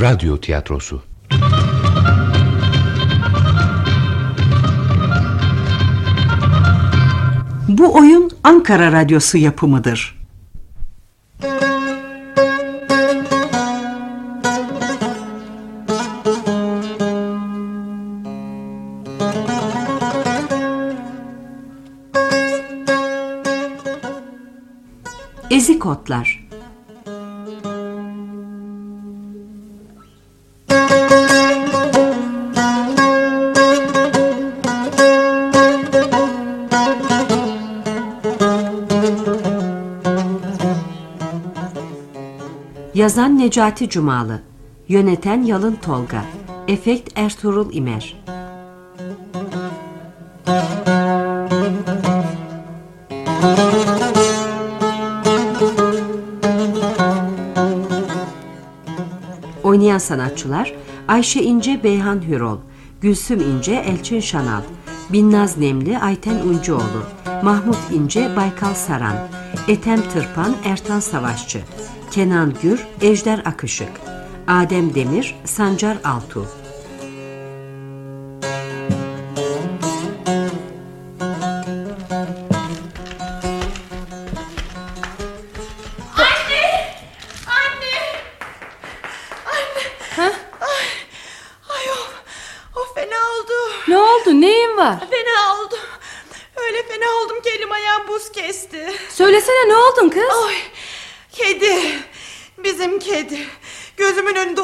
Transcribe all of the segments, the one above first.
Radyo Tiyatrosu Bu oyun Ankara Radyosu yapımıdır. Ezik Yazan Necati Cumalı. Yöneten Yalın Tolga. Efekt Ertuğrul İmer. Oynayan sanatçılar Ayşe İnce Beyhan Hürol Gülsüm İnce Elçin Şanal Binnaz Nemli Ayten Uncuoğlu Mahmut İnce Baykal Saran Etem Tırpan Ertan Savaşçı Kenan Gür Ejder Akışık Adem Demir Sancar Altu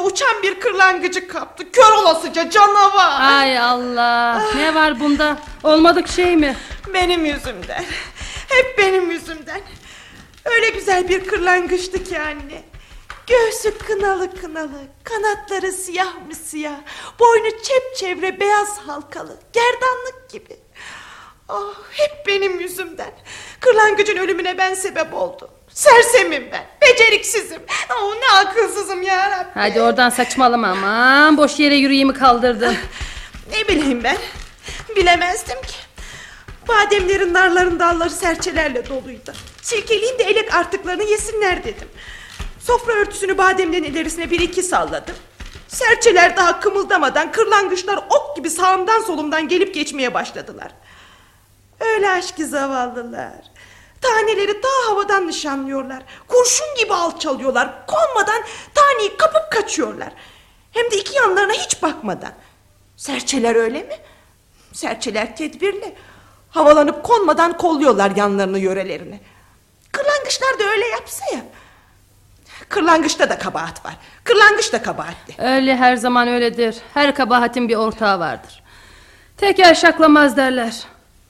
uçan bir kırlangıcı kaptı. Kör olasıca canavar. Ay Allah ne var bunda olmadık şey mi? Benim yüzümden. Hep benim yüzümden. Öyle güzel bir kırlangıçtı ki anne. Göğsü kınalı kınalı, kanatları siyah mı siyah, boynu çepçevre beyaz halkalı, gerdanlık gibi. Ah, hep benim yüzümden. Kırlangıcın ölümüne ben sebep oldum. Sersemim ben, beceriksizim. Oh, ne akılsızım ya Rabbi. Hadi oradan saçmalama aman boş yere yüreğimi kaldırdın. Ne bileyim ben. Bilemezdim ki. Bademlerin narların dalları serçelerle doluydu. Silkeleyeyim de elek artıklarını yesinler dedim. Sofra örtüsünü bademlerin ilerisine bir iki salladım. Serçeler daha kımıldamadan kırlangıçlar ok gibi sağımdan solumdan gelip geçmeye başladılar. Öyle aşkı zavallılar. Taneleri daha havadan nişanlıyorlar. Kurşun gibi alçalıyorlar. Konmadan taneyi kapıp kaçıyorlar. Hem de iki yanlarına hiç bakmadan. Serçeler öyle mi? Serçeler tedbirli. Havalanıp konmadan kolluyorlar yanlarını yörelerini. Kırlangıçlar da öyle yapsa ya. Kırlangıçta da kabahat var. Kırlangıç da kabahatli. Öyle her zaman öyledir. Her kabahatin bir ortağı vardır. Teker şaklamaz derler.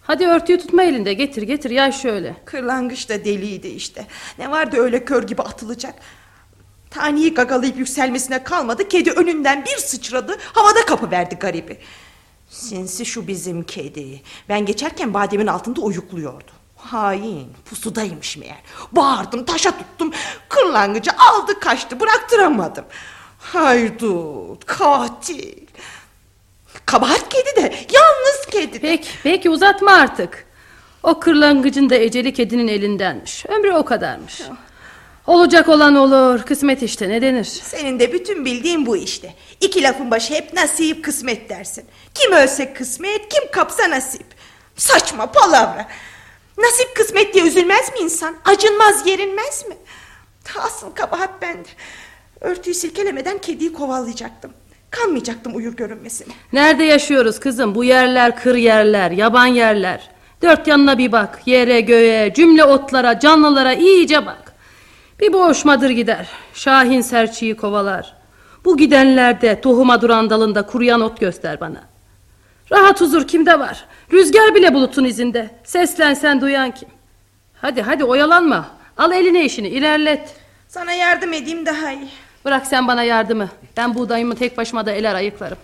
Hadi örtüyü tutma elinde getir getir yay şöyle. Kırlangıç da deliydi işte. Ne vardı öyle kör gibi atılacak. Taneyi gagalayıp yükselmesine kalmadı. Kedi önünden bir sıçradı. Havada kapı verdi garibi. Sinsi şu bizim kedi. Ben geçerken bademin altında uyukluyordu. Hain pusudaymış meğer. Bağırdım taşa tuttum. Kırlangıcı aldı kaçtı bıraktıramadım. Haydut katil. Kabahat kedi de yalnız kedi de. Peki peki uzatma artık. O kırlangıcın da eceli kedinin elindenmiş. Ömrü o kadarmış. Olacak olan olur. Kısmet işte ne denir? Senin de bütün bildiğin bu işte. İki lafın başı hep nasip kısmet dersin. Kim ölse kısmet, kim kapsa nasip. Saçma palavra. Nasip kısmet diye üzülmez mi insan? Acınmaz, yerinmez mi? Asıl kabahat bende. Örtüyü silkelemeden kediyi kovallayacaktım. Kalmayacaktım uyur görünmesine. Nerede yaşıyoruz kızım? Bu yerler kır yerler, yaban yerler. Dört yanına bir bak. Yere, göğe, cümle otlara, canlılara iyice bak. Bir boğuşmadır gider. Şahin serçeyi kovalar. Bu gidenlerde tohuma duran dalında kuruyan ot göster bana. Rahat huzur kimde var? Rüzgar bile bulutun izinde. Seslensen duyan kim? Hadi hadi oyalanma. Al eline işini ilerlet. Sana yardım edeyim daha iyi. Bırak sen bana yardımı. Ben buğdayımı tek başıma da eler ayıklarım.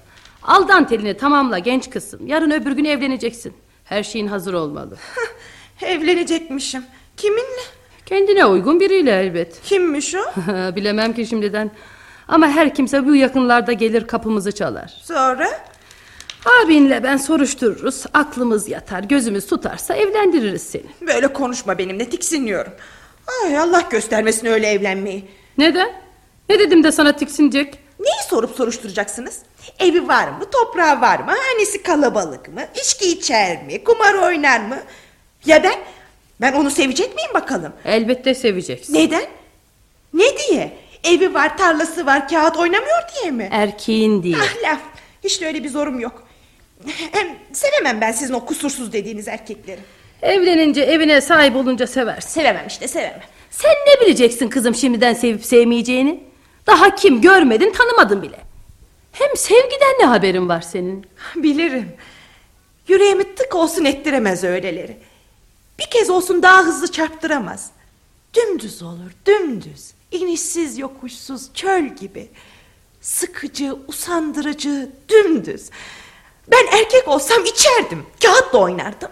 Al dantelini tamamla genç kızım. Yarın öbür gün evleneceksin. Her şeyin hazır olmalı. Evlenecekmişim. Kiminle? Kendine uygun biriyle elbet. Kimmiş o? Bilemem ki şimdiden. Ama her kimse bu yakınlarda gelir kapımızı çalar. Sonra? Abinle ben soruştururuz. Aklımız yatar, gözümüz tutarsa evlendiririz seni. Böyle konuşma benimle tiksiniyorum. Ay Allah göstermesin öyle evlenmeyi. Neden? Ne dedim de sana tiksinecek? Ne Neyi sorup soruşturacaksınız? Evi var mı, toprağı var mı, hanesi kalabalık mı, içki içer mi, kumar oynar mı? Ya ben? Ben onu sevecek miyim bakalım? Elbette seveceksin. Neden? Ne diye? Evi var, tarlası var, kağıt oynamıyor diye mi? Erkeğin değil. Ah laf, hiç de öyle bir zorum yok. Hem sevemem ben sizin o kusursuz dediğiniz erkekleri. Evlenince evine sahip olunca seversin. Sevemem işte, sevemem. Sen ne bileceksin kızım şimdiden sevip sevmeyeceğini? Daha kim görmedin tanımadın bile. Hem sevgiden ne haberin var senin? Bilirim. Yüreğimi tık olsun ettiremez öyleleri. Bir kez olsun daha hızlı çarptıramaz. Dümdüz olur, dümdüz. İnişsiz yokuşsuz çöl gibi. Sıkıcı, usandırıcı, dümdüz. Ben erkek olsam içerdim. Kağıtla oynardım.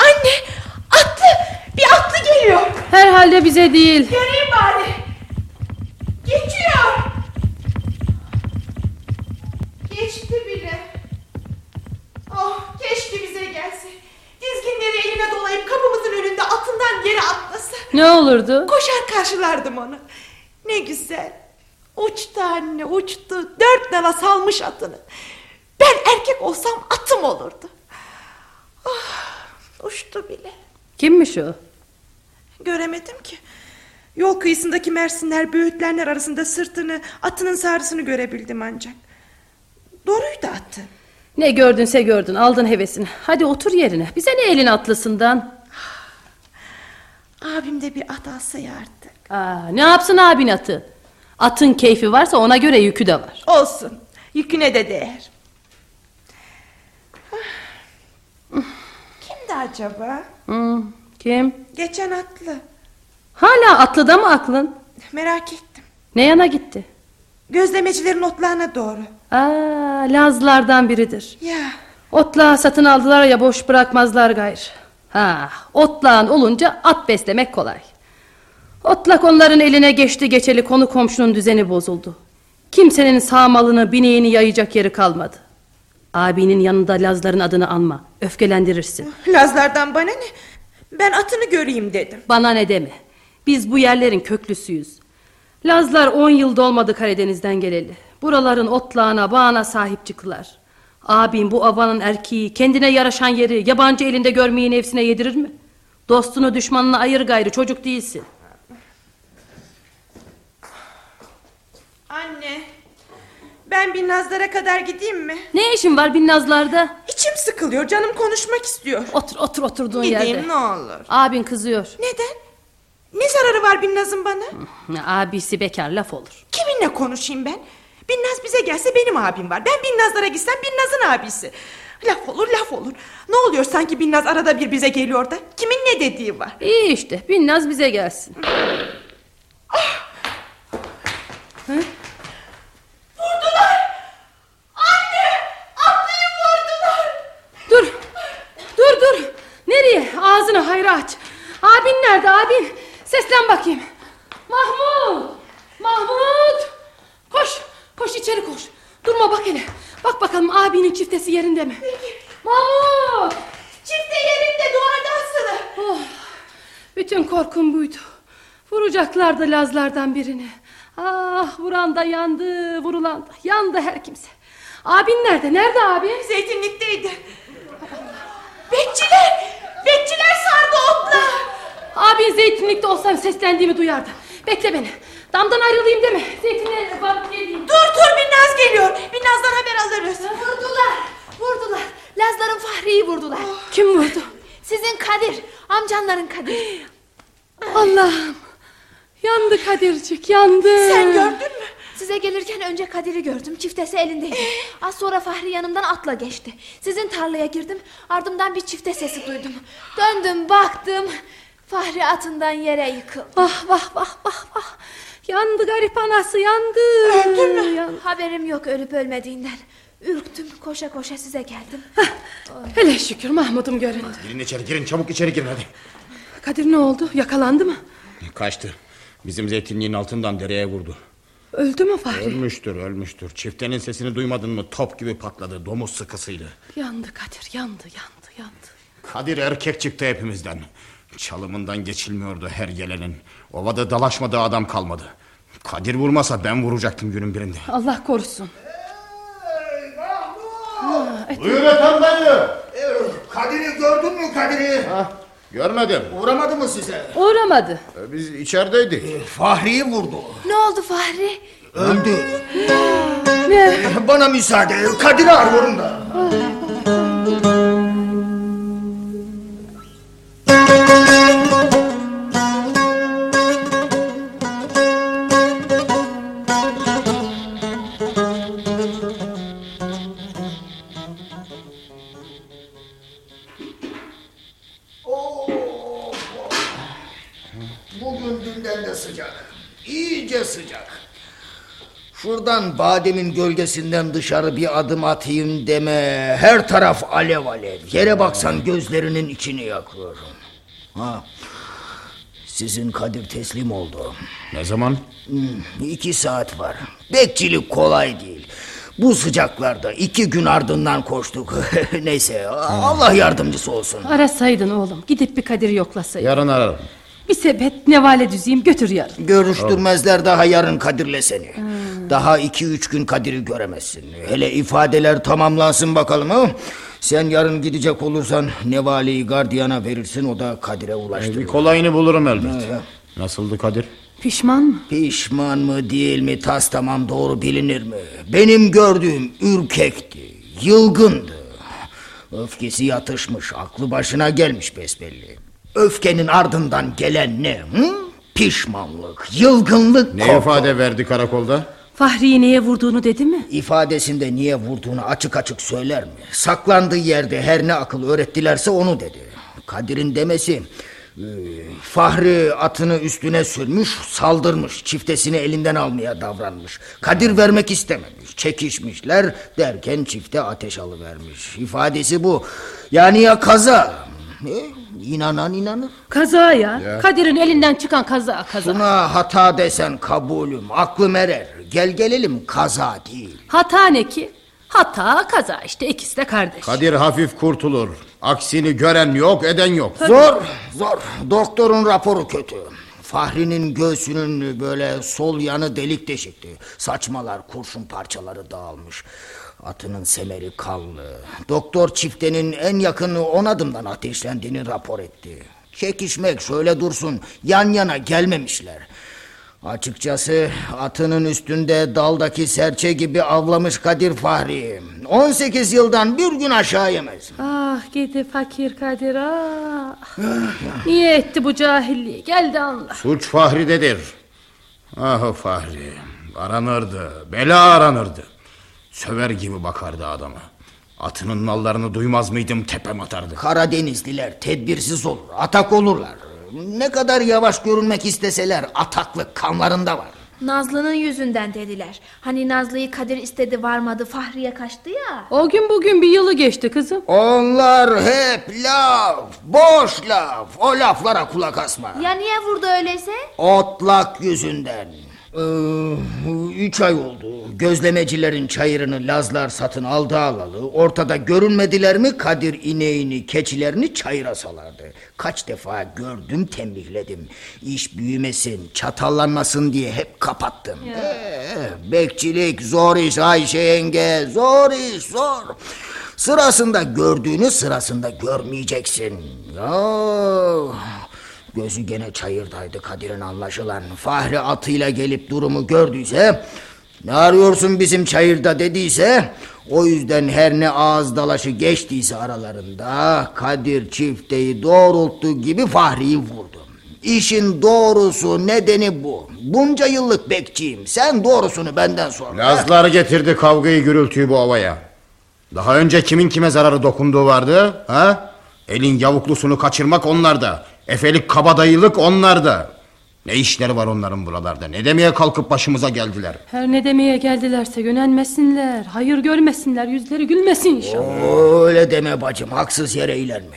Anne! Atlı! Bir atlı geliyor. Herhalde bize değil. Göreyim bari. Geçiyor. Geçti bile. Oh keşke bize gelse. Dizginleri eline dolayıp kapımızın önünde atından yere atlasa. Ne olurdu? Koşar karşılardım onu. Ne güzel. Uçtu anne uçtu. Dört nala salmış atını. Ben erkek olsam atım olurdu. Ah, uçtu bile. Kimmiş o? Göremedim ki. Yol kıyısındaki mersinler, böğütlenler arasında sırtını, atının sarısını görebildim ancak. Doğruydu atı. Ne gördünse gördün aldın hevesini. Hadi otur yerine. Bize ne elin atlısından? Abim de bir at alsa ya artık. Aa, ne yapsın abin atı? Atın keyfi varsa ona göre yükü de var. Olsun. Yüküne de değer. Kimdi acaba? Hmm, kim? Geçen atlı. Hala atlıda mı aklın? Merak ettim. Ne yana gitti? Gözlemecilerin otlarına doğru. Aa, Lazlardan biridir. Ya Otlağı satın aldılar ya boş bırakmazlar gayrı. Ha, otlağın olunca at beslemek kolay. Otlak onların eline geçti geçeli konu komşunun düzeni bozuldu. Kimsenin sağ malını bineğini yayacak yeri kalmadı. Abinin yanında Lazların adını anma. Öfkelendirirsin. Lazlardan bana ne? Ben atını göreyim dedim. Bana ne deme. Biz bu yerlerin köklüsüyüz. Lazlar on yıl dolmadı Karadeniz'den geleli. Buraların otlağına bağına sahip çıktılar. Abim bu avanın erkeği kendine yaraşan yeri yabancı elinde görmeyi nefsine yedirir mi? Dostunu düşmanını ayır gayrı çocuk değilsin. Anne. Ben bir Nazlara kadar gideyim mi? Ne işin var Binnazlar'da? İçim sıkılıyor. Canım konuşmak istiyor. Otur otur oturduğun Gideyim yerde. ne olur. Abin kızıyor. Neden? Ne zararı var Binnaz'ın bana? Abisi bekar laf olur. Kiminle konuşayım ben? Binnaz bize gelse benim abim var. Ben Binnazlara gitsem Binnaz'ın abisi. Laf olur laf olur. Ne oluyor sanki Binnaz arada bir bize geliyor da? Kimin ne dediği var? İyi işte Binnaz bize gelsin. Vurdular! Anne! Atlıyı vurdular! Dur. Dur dur. Nereye? Ağzını hayra aç. Abin nerede abin? Seslen bakayım. Mahmut. Mahmut. Koş. Koş içeri koş. Durma bak hele. Bak bakalım abinin çiftesi yerinde mi? Mahmut. Çifte yerinde duvarda asılı. Oh, bütün korkum buydu. Vuracaklardı Lazlardan birini. Ah vuran da yandı, vurulan da yandı her kimse. Abin nerede? Nerede abin? Zeytinlikteydi. Bekçiler! Abin zeytinlikte olsam seslendiğimi duyardı. Bekle beni. Damdan ayrılayım deme. Zeytinliğe varıp geleyim. Dur dur Binnaz geliyor. Binnaz'dan haber alırız. Vurdular. Vurdular. Lazların Fahri'yi vurdular. Kim vurdu? Sizin Kadir. Amcanların Kadir. Allah'ım. Yandı Kadircik yandı. Sen gördün mü? Size gelirken önce Kadir'i gördüm. Çiftesi elindeydi. Az sonra Fahri yanımdan atla geçti. Sizin tarlaya girdim. Ardımdan bir çifte sesi duydum. Döndüm baktım. Fahri atından yere yıkıldı. Vah vah vah vah vah. Yandı garip anası yandı. Öldü mü? Yandı. Haberim yok ölüp ölmediğinden. Ürktüm koşa koşa size geldim. Hele şükür Mahmud'um göründü. Girin içeri girin çabuk içeri girin hadi. Kadir ne oldu? Yakalandı mı? Kaçtı. Bizim zeytinliğin altından dereye vurdu. Öldü mü Fahri? Ölmüştür ölmüştür. Çiftenin sesini duymadın mı top gibi patladı. Domuz sıkısıydı. Yandı Kadir yandı yandı yandı. Kadir erkek çıktı hepimizden. Çalımından geçilmiyordu her gelenin. Ovada dalaşmadığı adam kalmadı. Kadir vurmasa ben vuracaktım günün birinde. Allah korusun. Buyur efendim dayı. Kadir'i gördün mü Kadir'i? Görmedim. Uğramadı mı size? Uğramadı. Ee, Biz içerideydik. Fahri'yi vurdu. Ne oldu Fahri? Öldü. Ne? Bana müsaade. Kadir'i arıyorum da. Bademin gölgesinden dışarı bir adım atayım deme. Her taraf alev alev. Yere baksan gözlerinin içini yakıyor. Ha. Sizin Kadir teslim oldu. Ne zaman? Hmm, iki saat var. Bekçilik kolay değil. Bu sıcaklarda iki gün ardından koştuk. Neyse Allah yardımcısı olsun. Arasaydın oğlum. Gidip bir Kadir'i yoklasaydın. Yarın ararım. Bir sepet nevale düzeyim götür yarın. Görüştürmezler daha yarın Kadir'le seni. Daha iki üç gün Kadir'i göremezsin. Hele ifadeler tamamlansın bakalım ha. Sen yarın gidecek olursan Nevale'yi gardiyana verirsin o da Kadir'e ulaştırır. Bir kolayını bulurum elbet. ya. Nasıldı Kadir? Pişman mı? Pişman mı değil mi tas tamam doğru bilinir mi? Benim gördüğüm ürkekti, yılgındı. Öfkesi yatışmış, aklı başına gelmiş besbelli. Öfkenin ardından gelen ne? Hı? Pişmanlık, yılgınlık, Ne korku. ifade verdi karakolda? Fahri'yi neye vurduğunu dedi mi? İfadesinde niye vurduğunu açık açık söyler mi? Saklandığı yerde her ne akıl öğrettilerse onu dedi. Kadir'in demesi... e, Fahri atını üstüne sürmüş, saldırmış, çiftesini elinden almaya davranmış. Kadir vermek istememiş, çekişmişler derken çifte ateş alıvermiş. İfadesi bu. Yani ya kaza. E, inanan inanır. Kaza ya. Kadir'in elinden çıkan kaza kaza. Buna hata desen kabulüm, aklım erer. Gel gelelim kaza değil. Hata ne ki? Hata kaza işte ikisi de kardeş. Kadir hafif kurtulur. Aksini gören yok eden yok. Zor, zor. Doktorun raporu kötü. Fahri'nin göğsünün böyle sol yanı delik deşikti. Saçmalar, kurşun parçaları dağılmış. Atının semeri kanlı. Doktor çiftenin en yakını on adımdan ateşlendiğini rapor etti. Çekişmek şöyle dursun, yan yana gelmemişler. Açıkçası atının üstünde daldaki serçe gibi avlamış Kadir Fahri. 18 yıldan bir gün aşağı yemez. Ah gidi fakir Kadir ah. Niye etti bu cahilliği? Gel de anla. Suç Fahri'dedir. Ah Fahri. Aranırdı. Bela aranırdı. Söver gibi bakardı adama. Atının nallarını duymaz mıydım tepem atardı. Karadenizliler tedbirsiz olur, atak olurlar. Ne kadar yavaş görünmek isteseler ataklık kanlarında var. Nazlı'nın yüzünden dediler. Hani Nazlı'yı Kadir istedi varmadı Fahriye kaçtı ya. O gün bugün bir yılı geçti kızım. Onlar hep laf, boş laf. O laflara kulak asma. Ya niye vurdu öyleyse? Otlak yüzünden. Ee, üç ay oldu. Gözlemecilerin çayırını Lazlar satın aldı alalı. Ortada görünmediler mi Kadir ineğini, keçilerini çayıra salardı. Kaç defa gördüm, tembihledim. İş büyümesin, çatallanmasın diye hep kapattım. Ee, bekçilik zor iş Ayşe yenge, zor iş zor. Sırasında gördüğünü sırasında görmeyeceksin. Ya Gözü gene çayırdaydı Kadir'in anlaşılan. Fahri atıyla gelip durumu gördüyse... ...ne arıyorsun bizim çayırda dediyse... ...o yüzden her ne ağız dalaşı geçtiyse aralarında... ...Kadir çifteyi doğrulttuğu gibi Fahri'yi vurdu. İşin doğrusu nedeni bu. Bunca yıllık bekçiyim. Sen doğrusunu benden sor. Lazlar getirdi kavgayı gürültüyü bu ovaya. Daha önce kimin kime zararı dokunduğu vardı? Ha? Elin yavuklusunu kaçırmak onlarda. Efelik kabadayılık onlarda. Ne işleri var onların buralarda? Ne demeye kalkıp başımıza geldiler? Her ne demeye geldilerse yönelmesinler. Hayır görmesinler. Yüzleri gülmesin inşallah. Öyle deme bacım haksız yere ilerme.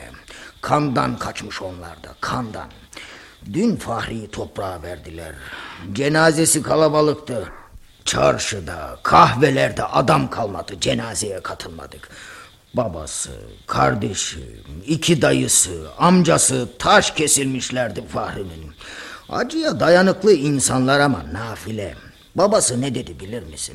Kandan kaçmış onlar da kandan. Dün Fahri'yi toprağa verdiler. Cenazesi kalabalıktı. Çarşıda, kahvelerde adam kalmadı. Cenazeye katılmadık. Babası, kardeşi, iki dayısı, amcası taş kesilmişlerdi Fahri'nin. Acıya dayanıklı insanlar ama nafile. Babası ne dedi bilir misin?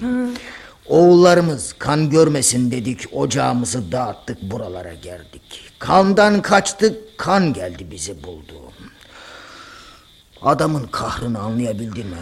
Oğullarımız kan görmesin dedik, ocağımızı dağıttık buralara geldik. Kandan kaçtık, kan geldi bizi buldu. Adamın kahrını anlayabildin mi?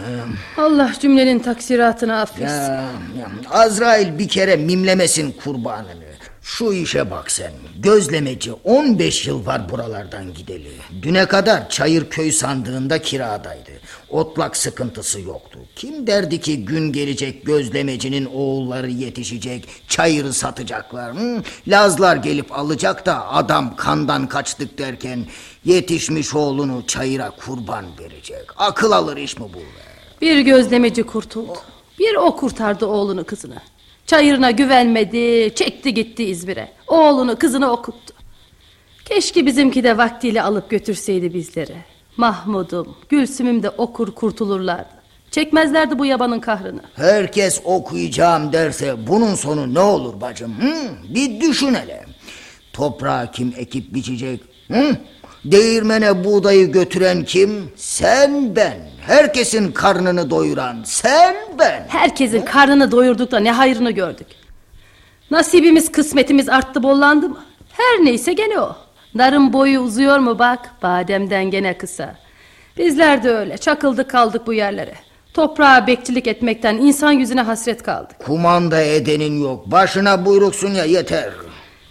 Allah cümlenin taksiratını affetsin. Ya, ya, Azrail bir kere mimlemesin kurbanını. Şu işe bak sen. Gözlemeci 15 yıl var buralardan gideli. Düne kadar Çayırköy sandığında kiradaydı. Otlak sıkıntısı yoktu. Kim derdi ki gün gelecek gözlemecinin oğulları yetişecek, çayırı satacaklar. Hı? Lazlar gelip alacak da adam kandan kaçtık derken yetişmiş oğlunu çayıra kurban verecek. Akıl alır iş mi bu be? Bir gözlemeci kurtuldu. Bir o kurtardı oğlunu kızını. Çayırına güvenmedi, çekti gitti İzmir'e. Oğlunu kızını okuttu. Keşke bizimki de vaktiyle alıp götürseydi bizleri. Mahmud'um, Gülsüm'üm de okur kurtulurlardı. Çekmezlerdi bu yabanın kahrını. Herkes okuyacağım derse bunun sonu ne olur bacım? Hı? Bir düşün hele. Toprağı kim ekip biçecek? Hı? Değirmene buğdayı götüren kim? Sen ben. Herkesin karnını doyuran sen ben. Herkesin karnını doyurduk da ne hayrını gördük. Nasibimiz kısmetimiz arttı bollandı mı? Her neyse gene o. Narın boyu uzuyor mu bak bademden gene kısa. Bizler de öyle çakıldık kaldık bu yerlere. Toprağa bekçilik etmekten insan yüzüne hasret kaldık. Kumanda edenin yok. Başına buyruksun ya yeter.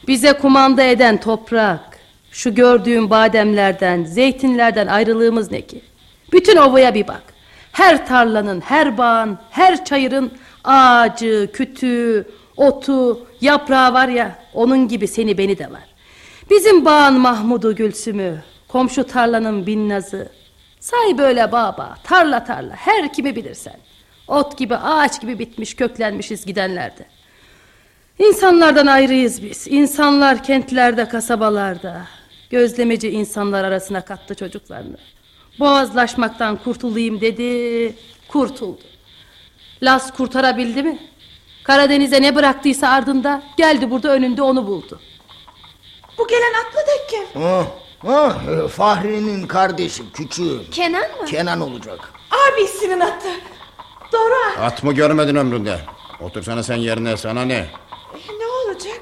Bize kumanda eden toprak. Şu gördüğün bademlerden, zeytinlerden ayrılığımız ne ki? Bütün ovaya bir bak. Her tarlanın, her bağın, her çayırın ağacı, kütüğü, otu, yaprağı var ya onun gibi seni beni de var. Bizim bağın Mahmud'u Gülsüm'ü, komşu tarlanın Binnaz'ı. Say böyle baba, tarla tarla, her kimi bilirsen. Ot gibi, ağaç gibi bitmiş, köklenmişiz gidenlerde. İnsanlardan ayrıyız biz. İnsanlar kentlerde, kasabalarda. Gözlemeci insanlar arasına kattı çocuklarını. Boğazlaşmaktan kurtulayım dedi, kurtuldu. Las kurtarabildi mi? Karadeniz'e ne bıraktıysa ardında geldi burada önünde onu buldu. Bu gelen atlı da kim? Oh, oh, Fahri'nin kardeşi küçüğü. Kenan mı? Kenan olacak. Abisinin atı. Doğru. At mı görmedin ömründe? Otursana sen yerine sana ne? E, Ne olacak?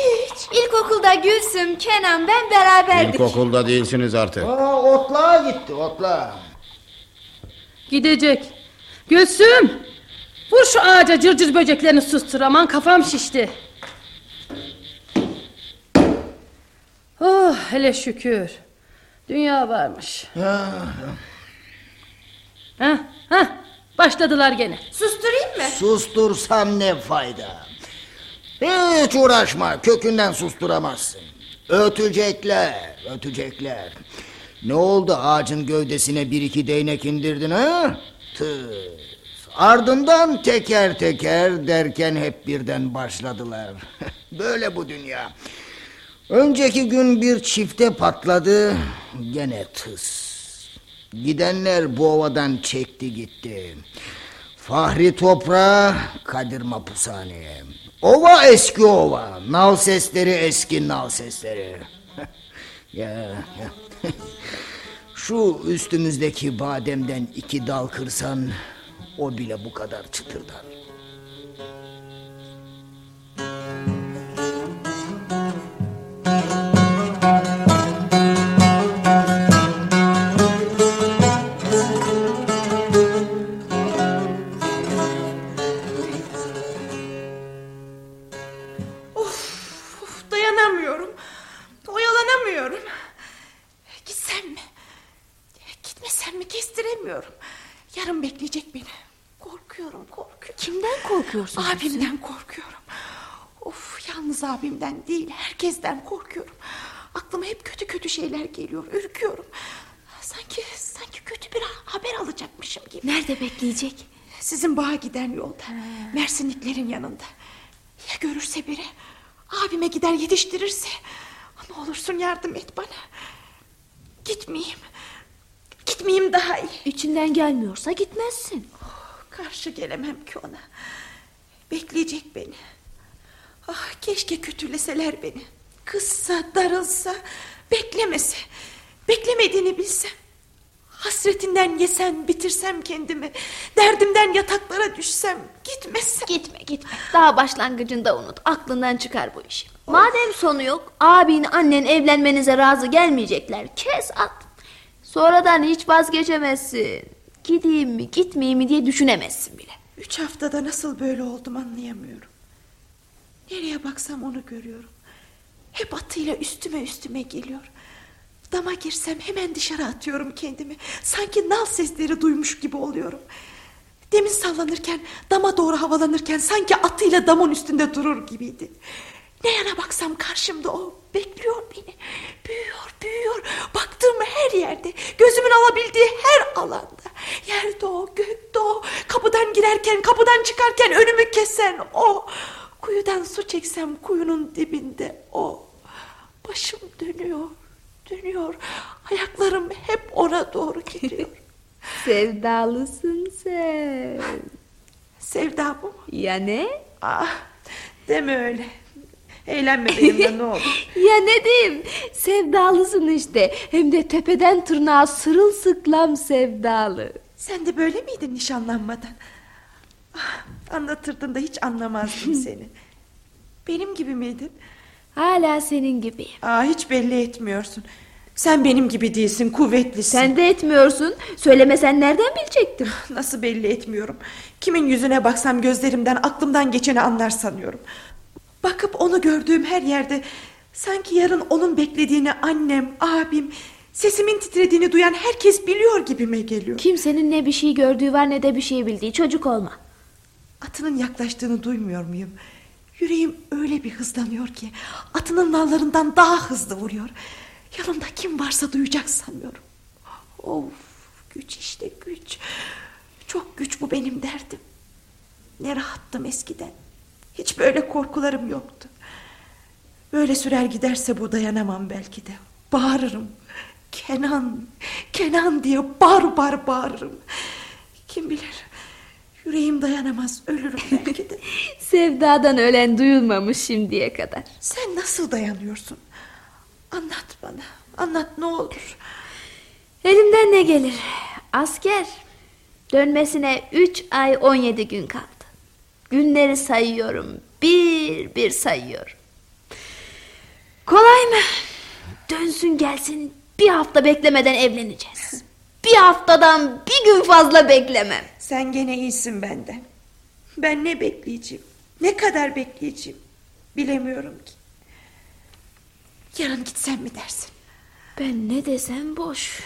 Hiç. İlkokulda Gülsüm, Kenan ben beraberdik. İlkokulda değilsiniz artık. Aa, otluğa gitti otluğa. Gidecek. Gülsüm! Vur şu ağaca cırcır böceklerini sustur aman kafam şişti. Oh hele şükür. Dünya varmış. Heh, heh, başladılar gene. Susturayım mı? Sustursam ne fayda? Hiç uğraşma kökünden susturamazsın. Ötecekler, ötecekler. Ne oldu ağacın gövdesine bir iki değnek indirdin ha? Tıs. Ardından teker teker derken hep birden başladılar. Böyle bu dünya. Önceki gün bir çifte patladı, gene tıs. Gidenler bu ovadan çekti gitti. Fahri toprağa, Kadir mapushaneye. Ova eski ova, nal sesleri eski nal sesleri. ya. Şu üstümüzdeki bademden iki dal kırsan, o bile bu kadar çıtırdar. Abimden değil herkesten korkuyorum. Aklıma hep kötü kötü şeyler geliyor. Ürküyorum. Sanki sanki kötü bir haber alacakmışım gibi. Nerede bekleyecek? Sizin bağa giden yolda. Mersinliklerin yanında. Ya görürse biri? Abime gider yetiştirirse? Ne olursun yardım et bana. Gitmeyeyim. Gitmeyeyim daha iyi. İçinden gelmiyorsa gitmezsin. Karşı gelemem ki ona. Bekleyecek beni. Ah keşke kötüleseler beni. Kızsa, darılsa, beklemese. Beklemediğini bilsem. Hasretinden yesem, bitirsem kendimi. Derdimden yataklara düşsem, gitmesem. Gitme gitme. Daha başlangıcında unut. Aklından çıkar bu işi. Madem sonu yok, abin annen evlenmenize razı gelmeyecekler. Kes at. Sonradan hiç vazgeçemezsin. Gideyim mi gitmeyeyim mi diye düşünemezsin bile. Üç haftada nasıl böyle oldum anlayamıyorum. Nereye baksam onu görüyorum. Hep atıyla üstüme üstüme geliyor. Dama girsem hemen dışarı atıyorum kendimi. Sanki nal sesleri duymuş gibi oluyorum. Demin sallanırken, dama doğru havalanırken sanki atıyla damın üstünde durur gibiydi. Ne yana baksam karşımda o bekliyor beni. Büyüyor, büyüyor. Baktığım her yerde, gözümün alabildiği her alanda. Yerde o, gökte o. Kapıdan girerken, kapıdan çıkarken önümü kesen o. Kuyudan su çeksem kuyunun dibinde o. Başım dönüyor, dönüyor. Ayaklarım hep ona doğru gidiyor. Sevdalısın sen. Sevda bu mu? Ya ne? Ah, deme öyle. Eğlenme benimle ne olur. Ya ne diyeyim? Sevdalısın işte. Hem de tepeden tırnağa sırılsıklam sevdalı. Sen de böyle miydin nişanlanmadan? Ah, anlatırdın da hiç anlamazdım seni. Benim gibi miydin? Hala senin gibiyim. Aa, hiç belli etmiyorsun. Sen benim gibi değilsin, kuvvetlisin. Sen de etmiyorsun. Söylemesen nereden bilecektim? Nasıl belli etmiyorum. Kimin yüzüne baksam gözlerimden, aklımdan geçeni anlar sanıyorum. Bakıp onu gördüğüm her yerde sanki yarın onun beklediğini annem, abim, sesimin titrediğini duyan herkes biliyor gibime geliyor. Kimsenin ne bir şey gördüğü var ne de bir şey bildiği. Çocuk olma. Atının yaklaştığını duymuyor muyum? Yüreğim öyle bir hızlanıyor ki atının nallarından daha hızlı vuruyor. Yanımda kim varsa duyacak sanıyorum. Of güç işte güç. Çok güç bu benim derdim. Ne rahattım eskiden. Hiç böyle korkularım yoktu. Böyle sürer giderse bu dayanamam belki de. Bağırırım. Kenan, Kenan diye bar bar bağırırım. Kim bilir yüreğim dayanamaz ölürüm belki de. Sevdadan ölen duyulmamış şimdiye kadar. Sen nasıl dayanıyorsun? Anlat bana. Anlat ne olur. Elimden ne gelir? Asker. Dönmesine üç ay on yedi gün kaldı. Günleri sayıyorum. Bir bir sayıyorum. Kolay mı? Dönsün gelsin bir hafta beklemeden evleneceğiz. Bir haftadan bir gün fazla beklemem. Sen gene iyisin benden. Ben ne bekleyeceğim? Ne kadar bekleyeceğim? Bilemiyorum ki. Yarın gitsem mi dersin? Ben ne desem boş.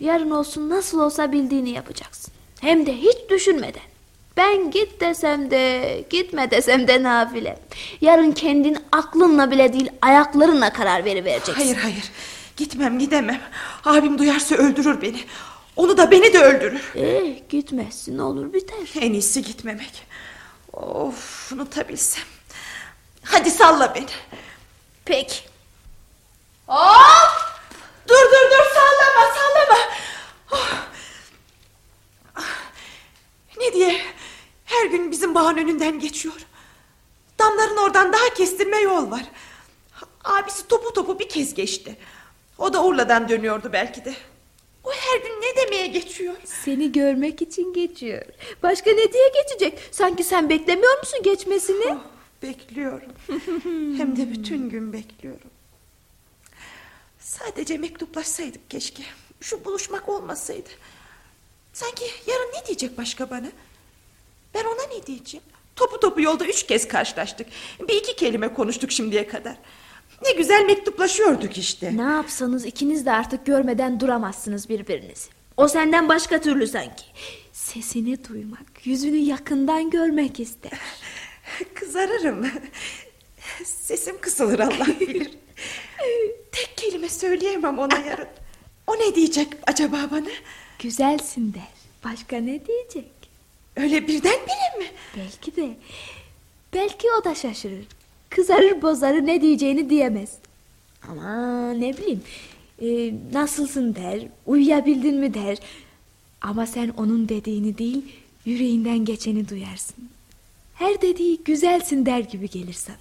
Yarın olsun nasıl olsa bildiğini yapacaksın. Hem de hiç düşünmeden. Ben git desem de gitme desem de nafile. Yarın kendin aklınla bile değil ayaklarınla karar verivereceksin. Hayır hayır. Gitmem gidemem. Abim duyarsa öldürür beni. Onu da beni de öldürür. Eh gitmezsin olur biter. En iyisi gitmemek. Of unutabilsem. Hadi salla beni. Peki. Hop! Dur dur dur sallama sallama. Oh. Ne diye her gün bizim bağın önünden geçiyor. Damların oradan daha kestirme yol var. Abisi topu topu bir kez geçti. O da Urla'dan dönüyordu belki de. O her gün ne demeye geçiyor? Seni görmek için geçiyor. Başka ne diye geçecek? Sanki sen beklemiyor musun geçmesini? Oh, bekliyorum. Hem de bütün gün bekliyorum. Sadece mektuplaşsaydık keşke. Şu buluşmak olmasaydı. Sanki yarın ne diyecek başka bana? Ben ona ne diyeceğim? Topu topu yolda üç kez karşılaştık. Bir iki kelime konuştuk şimdiye kadar. Ne güzel mektuplaşıyorduk işte. Ne yapsanız ikiniz de artık görmeden duramazsınız birbirinizi. O senden başka türlü sanki. Sesini duymak, yüzünü yakından görmek ister. Kızarırım. Sesim kısılır Allah bilir. Tek kelime söyleyemem ona yarın. O ne diyecek acaba bana? Güzelsin der. Başka ne diyecek? Öyle birdenbire mi? Belki de. Belki o da şaşırır. Kızarır bozarır ne diyeceğini diyemez. Ama ne bileyim. e, nasılsın der. Uyuyabildin mi der. Ama sen onun dediğini değil yüreğinden geçeni duyarsın. Her dediği güzelsin der gibi gelir sana.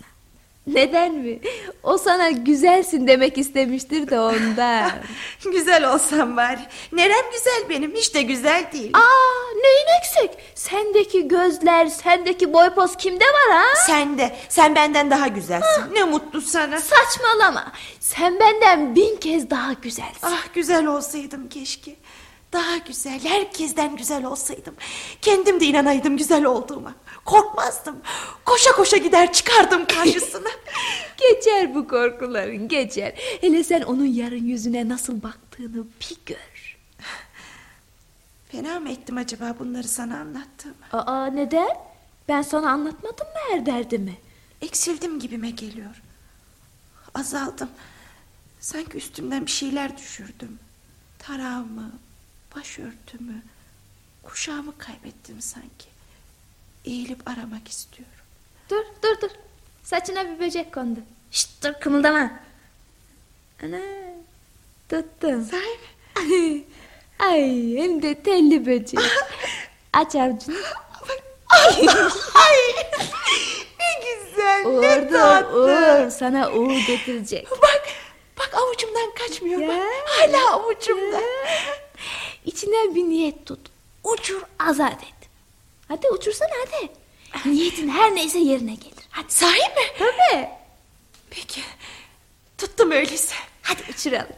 Neden mi? O sana güzelsin demek istemiştir de ondan. Güzel olsam bari. Nerem güzel benim hiç de güzel değil. Aa, neyin eksik? Sendeki gözler, sendeki boy poz kimde var ha? Sen de sen benden daha güzelsin. Ne mutlu sana. Saçmalama. Sen benden bin kez daha güzelsin. Ah güzel olsaydım keşke. Daha güzel, herkesten güzel olsaydım. Kendim de inanaydım güzel olduğuma. Korkmazdım. Koşa koşa gider çıkardım karşısına. Geçer bu korkuların, geçer. Hele sen onun yarın yüzüne nasıl baktığını bir gör. Fena mı ettim acaba bunları sana anlattığımı? Aa, neden? Ben sana anlatmadım mı her derdimi? Eksildim gibime geliyor. Azaldım. Sanki üstümden bir şeyler düşürdüm. Tarağımı, başörtümü, kuşağımı kaybettim sanki. Eğilip aramak istiyorum. Dur, dur, dur. Saçına bir böcek kondu. Şşt, dur kımıldama. Ana, tuttum. Sahi mi? Ay, hem de telli böcek. Aç avucunu. Ay, ay, ne güzel, ne Uğur, tatlı. Uğur, sana Uğur getirecek. Bak, bak avucumdan kaçmıyor. Ya. Bak, hala avucumda. İçine bir niyet tut. Uçur azat et. Hadi uçursana hadi. Niyetin her neyse yerine gelir. Hadi. Sahi mi? Tabii. Peki, tuttum öyleyse. Hadi uçuralım.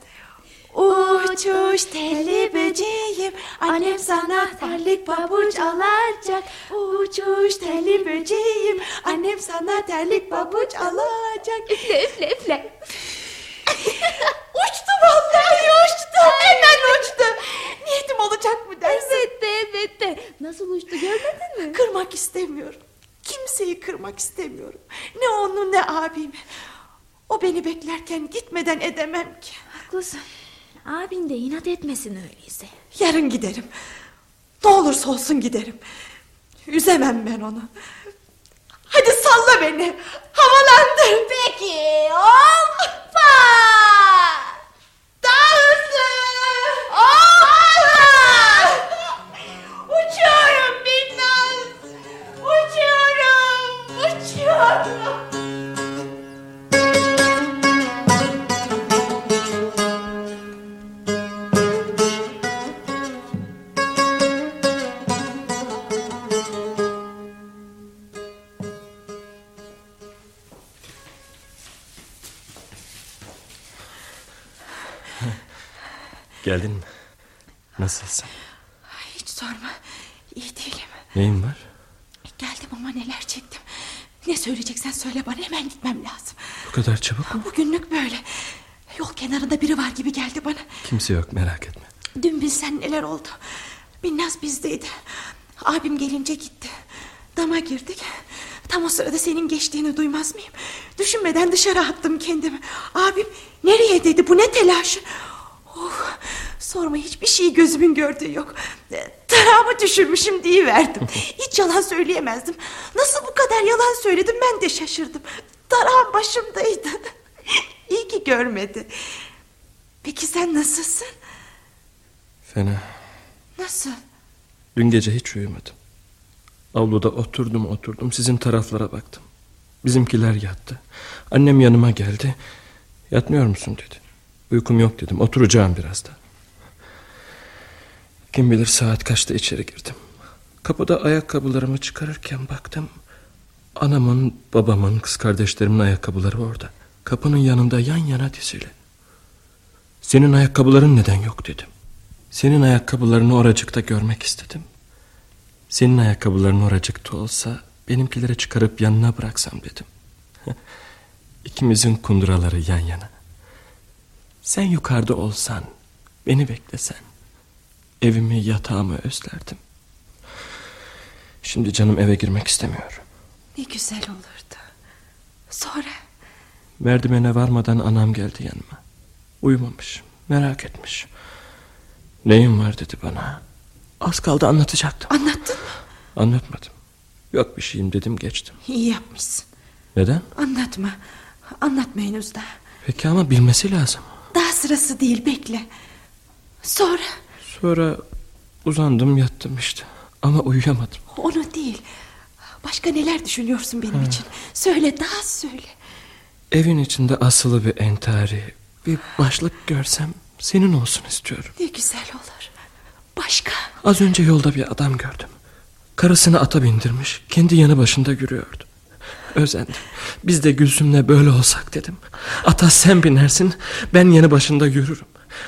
Uçuş telli böceğim Annem sana terlik pabuç alacak Uçuş telli böceğim Annem sana terlik pabuç alacak Üfle üfle üfle. Uçtu vallahi uçtu Hemen uçtu olacak mı dersin Elbette elbette. Nasıl uçtu görmedin mi? Kırmak istemiyorum Kimseyi kırmak istemiyorum Ne onu ne abimi O beni beklerken gitmeden edemem ki Haklısın. Abin de inat etmesin öyleyse. Yarın giderim. Ne olursa olsun giderim. Üzemem ben onu. Hadi salla beni. Havalandır. Peki. Hoppa. Daha hızlı. Hoppa. Geldin mi? Nasılsın? Hiç sorma. İyi değilim. Neyin var? Geldim ama neler çektim. Ne söyleyeceksen söyle bana hemen gitmem lazım. Bu kadar çabuk mu? Bugünlük böyle. Yol kenarında biri var gibi geldi bana. Kimse yok merak etme. Dün bilsen neler oldu. Binnaz bizdeydi. Abim gelince gitti. Dama girdik. Tam o sırada senin geçtiğini duymaz mıyım? Düşünmeden dışarı attım kendimi. Abim nereye dedi bu ne telaşı? Oh, sorma hiçbir şey gözümün gördüğü yok. Tarağımı düşürmüşüm diye verdim. Hiç yalan söyleyemezdim. Nasıl bu kadar yalan söyledim ben de şaşırdım. Tarağım başımdaydı. İyi ki görmedi. Peki sen nasılsın? Fena. Nasıl? Dün gece hiç uyumadım. Avluda oturdum oturdum sizin taraflara baktım. Bizimkiler yattı. Annem yanıma geldi. Yatmıyor musun dedi. Uykum yok dedim. Oturacağım biraz da. Kim bilir saat kaçta içeri girdim. Kapıda ayakkabılarımı çıkarırken baktım. Anamın, babamın, kız kardeşlerimin ayakkabıları orada. Kapının yanında yan yana dizili. Senin ayakkabıların neden yok dedim. Senin ayakkabılarını oracıkta görmek istedim. Senin ayakkabıların oracıkta olsa benimkilere çıkarıp yanına bıraksam dedim. İkimizin kunduraları yan yana. Sen yukarıda olsan, beni beklesen, evimi yatağımı özlerdim. Şimdi canım eve girmek istemiyor. Ne güzel olurdu. Sonra Merdivene varmadan anam geldi yanıma. Uyumamış, merak etmiş. Neyin var dedi bana. Az kaldı anlatacaktım. anlattın mı? Anlatmadım. Yok bir şeyim dedim geçtim. İyi yapmışsın. Neden? Anlatma. Anlatma henüz daha. Peki ama bilmesi lazım. Daha sırası değil bekle. Sonra Sonra uzandım yattım işte. Ama uyuyamadım. onu değil. Başka neler düşünüyorsun benim için? Söyle daha söyle. Evin içinde asılı bir entari, bir başlık görsem senin olsun istiyorum. Ne güzel olur. Başka? Az önce yolda bir adam gördüm. Karısını ata bindirmiş, kendi yanı başında yürüyordu. Özendim. Biz de Gülsüm'le böyle olsak dedim. Ata sen binersin, ben yanı başında yürürüm.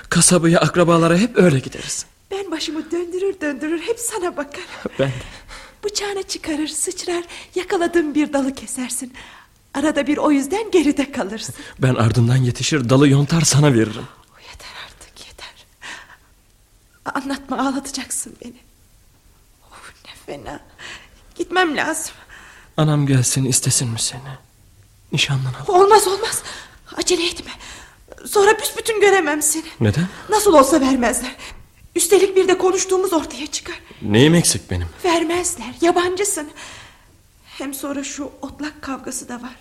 Kasabaya, akrabalara hep öyle gideriz. Ben başımı döndürür döndürür hep sana bakarım. Ben de. Bıçağını çıkarır sıçrar yakaladığın bir dalı kesersin. Arada bir o yüzden geride kalırsın. Ben ardından yetişir dalı yontar sana veririm. Yeter artık yeter. Anlatma ağlatacaksın beni. Of ne fena. Gitmem lazım. Anam gelsin istesin mi seni? Nişanlın al. Olmaz olmaz. Acele etme. Sonra büsbütün göremem seni. Neden? Nasıl olsa vermezler. Üstelik bir de konuştuğumuz ortaya çıkar. Neyim eksik benim? Vermezler. Yabancısın. Hem sonra şu otlak kavgası da var.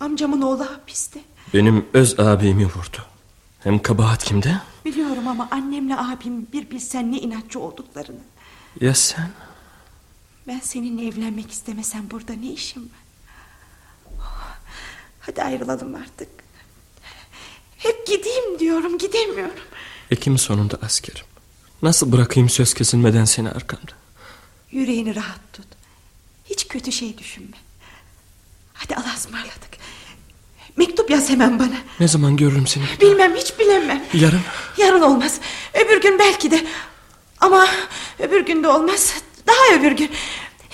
Amcamın oğlu hapiste. Benim öz abimi vurdu. Hem kabahat kimde? Biliyorum ama annemle abim bir bilsen ne inatçı olduklarını. Ya sen? Ben seninle evlenmek istemesem burada ne işim var? Oh, Hadi ayrılalım artık. Hep gideyim diyorum gidemiyorum. Ekim sonunda askerim. Nasıl bırakayım söz kesilmeden seni arkamda? Yüreğini rahat tut. Hiç kötü şey düşünme. Hadi Allah'a ısmarladık. Mektup yaz hemen bana. Ne zaman görürüm seni? Bilmem hiç bilemem. Yarın? Yarın olmaz. Öbür gün belki de. Ama öbür gün de olmaz. Daha öbür gün.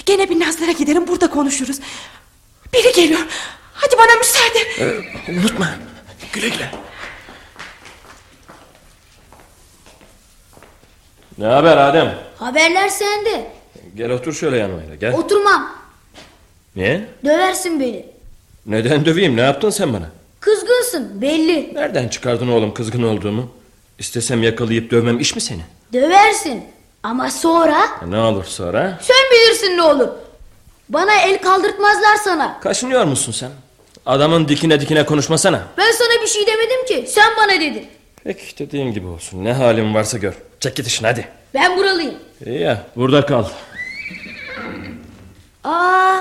Gene bir Nazlı'ra giderim burada konuşuruz. Biri geliyor. Hadi bana müsaade. Ee, unutma. Güle güle. Ne haber Adem? Haberler sende. Gel otur şöyle yanıma gel. Oturmam. Niye? Döversin beni. Neden döveyim? Ne yaptın sen bana? Kızgınsın belli. Nereden çıkardın oğlum kızgın olduğumu? İstesem yakalayıp dövmem iş mi seni? Döversin. Ama sonra Ne olur sonra? sen bilirsin ne olur. Bana el kaldırtmazlar sana. Kaşınıyor musun sen? Adamın dikine dikine konuşmasana. Ben sana bir şey demedim ki. Sen bana dedin. Peki dediğin gibi olsun. Ne halin varsa gör. Çek git işine hadi. Ben buralıyım. İyi ya burada kal. Aa,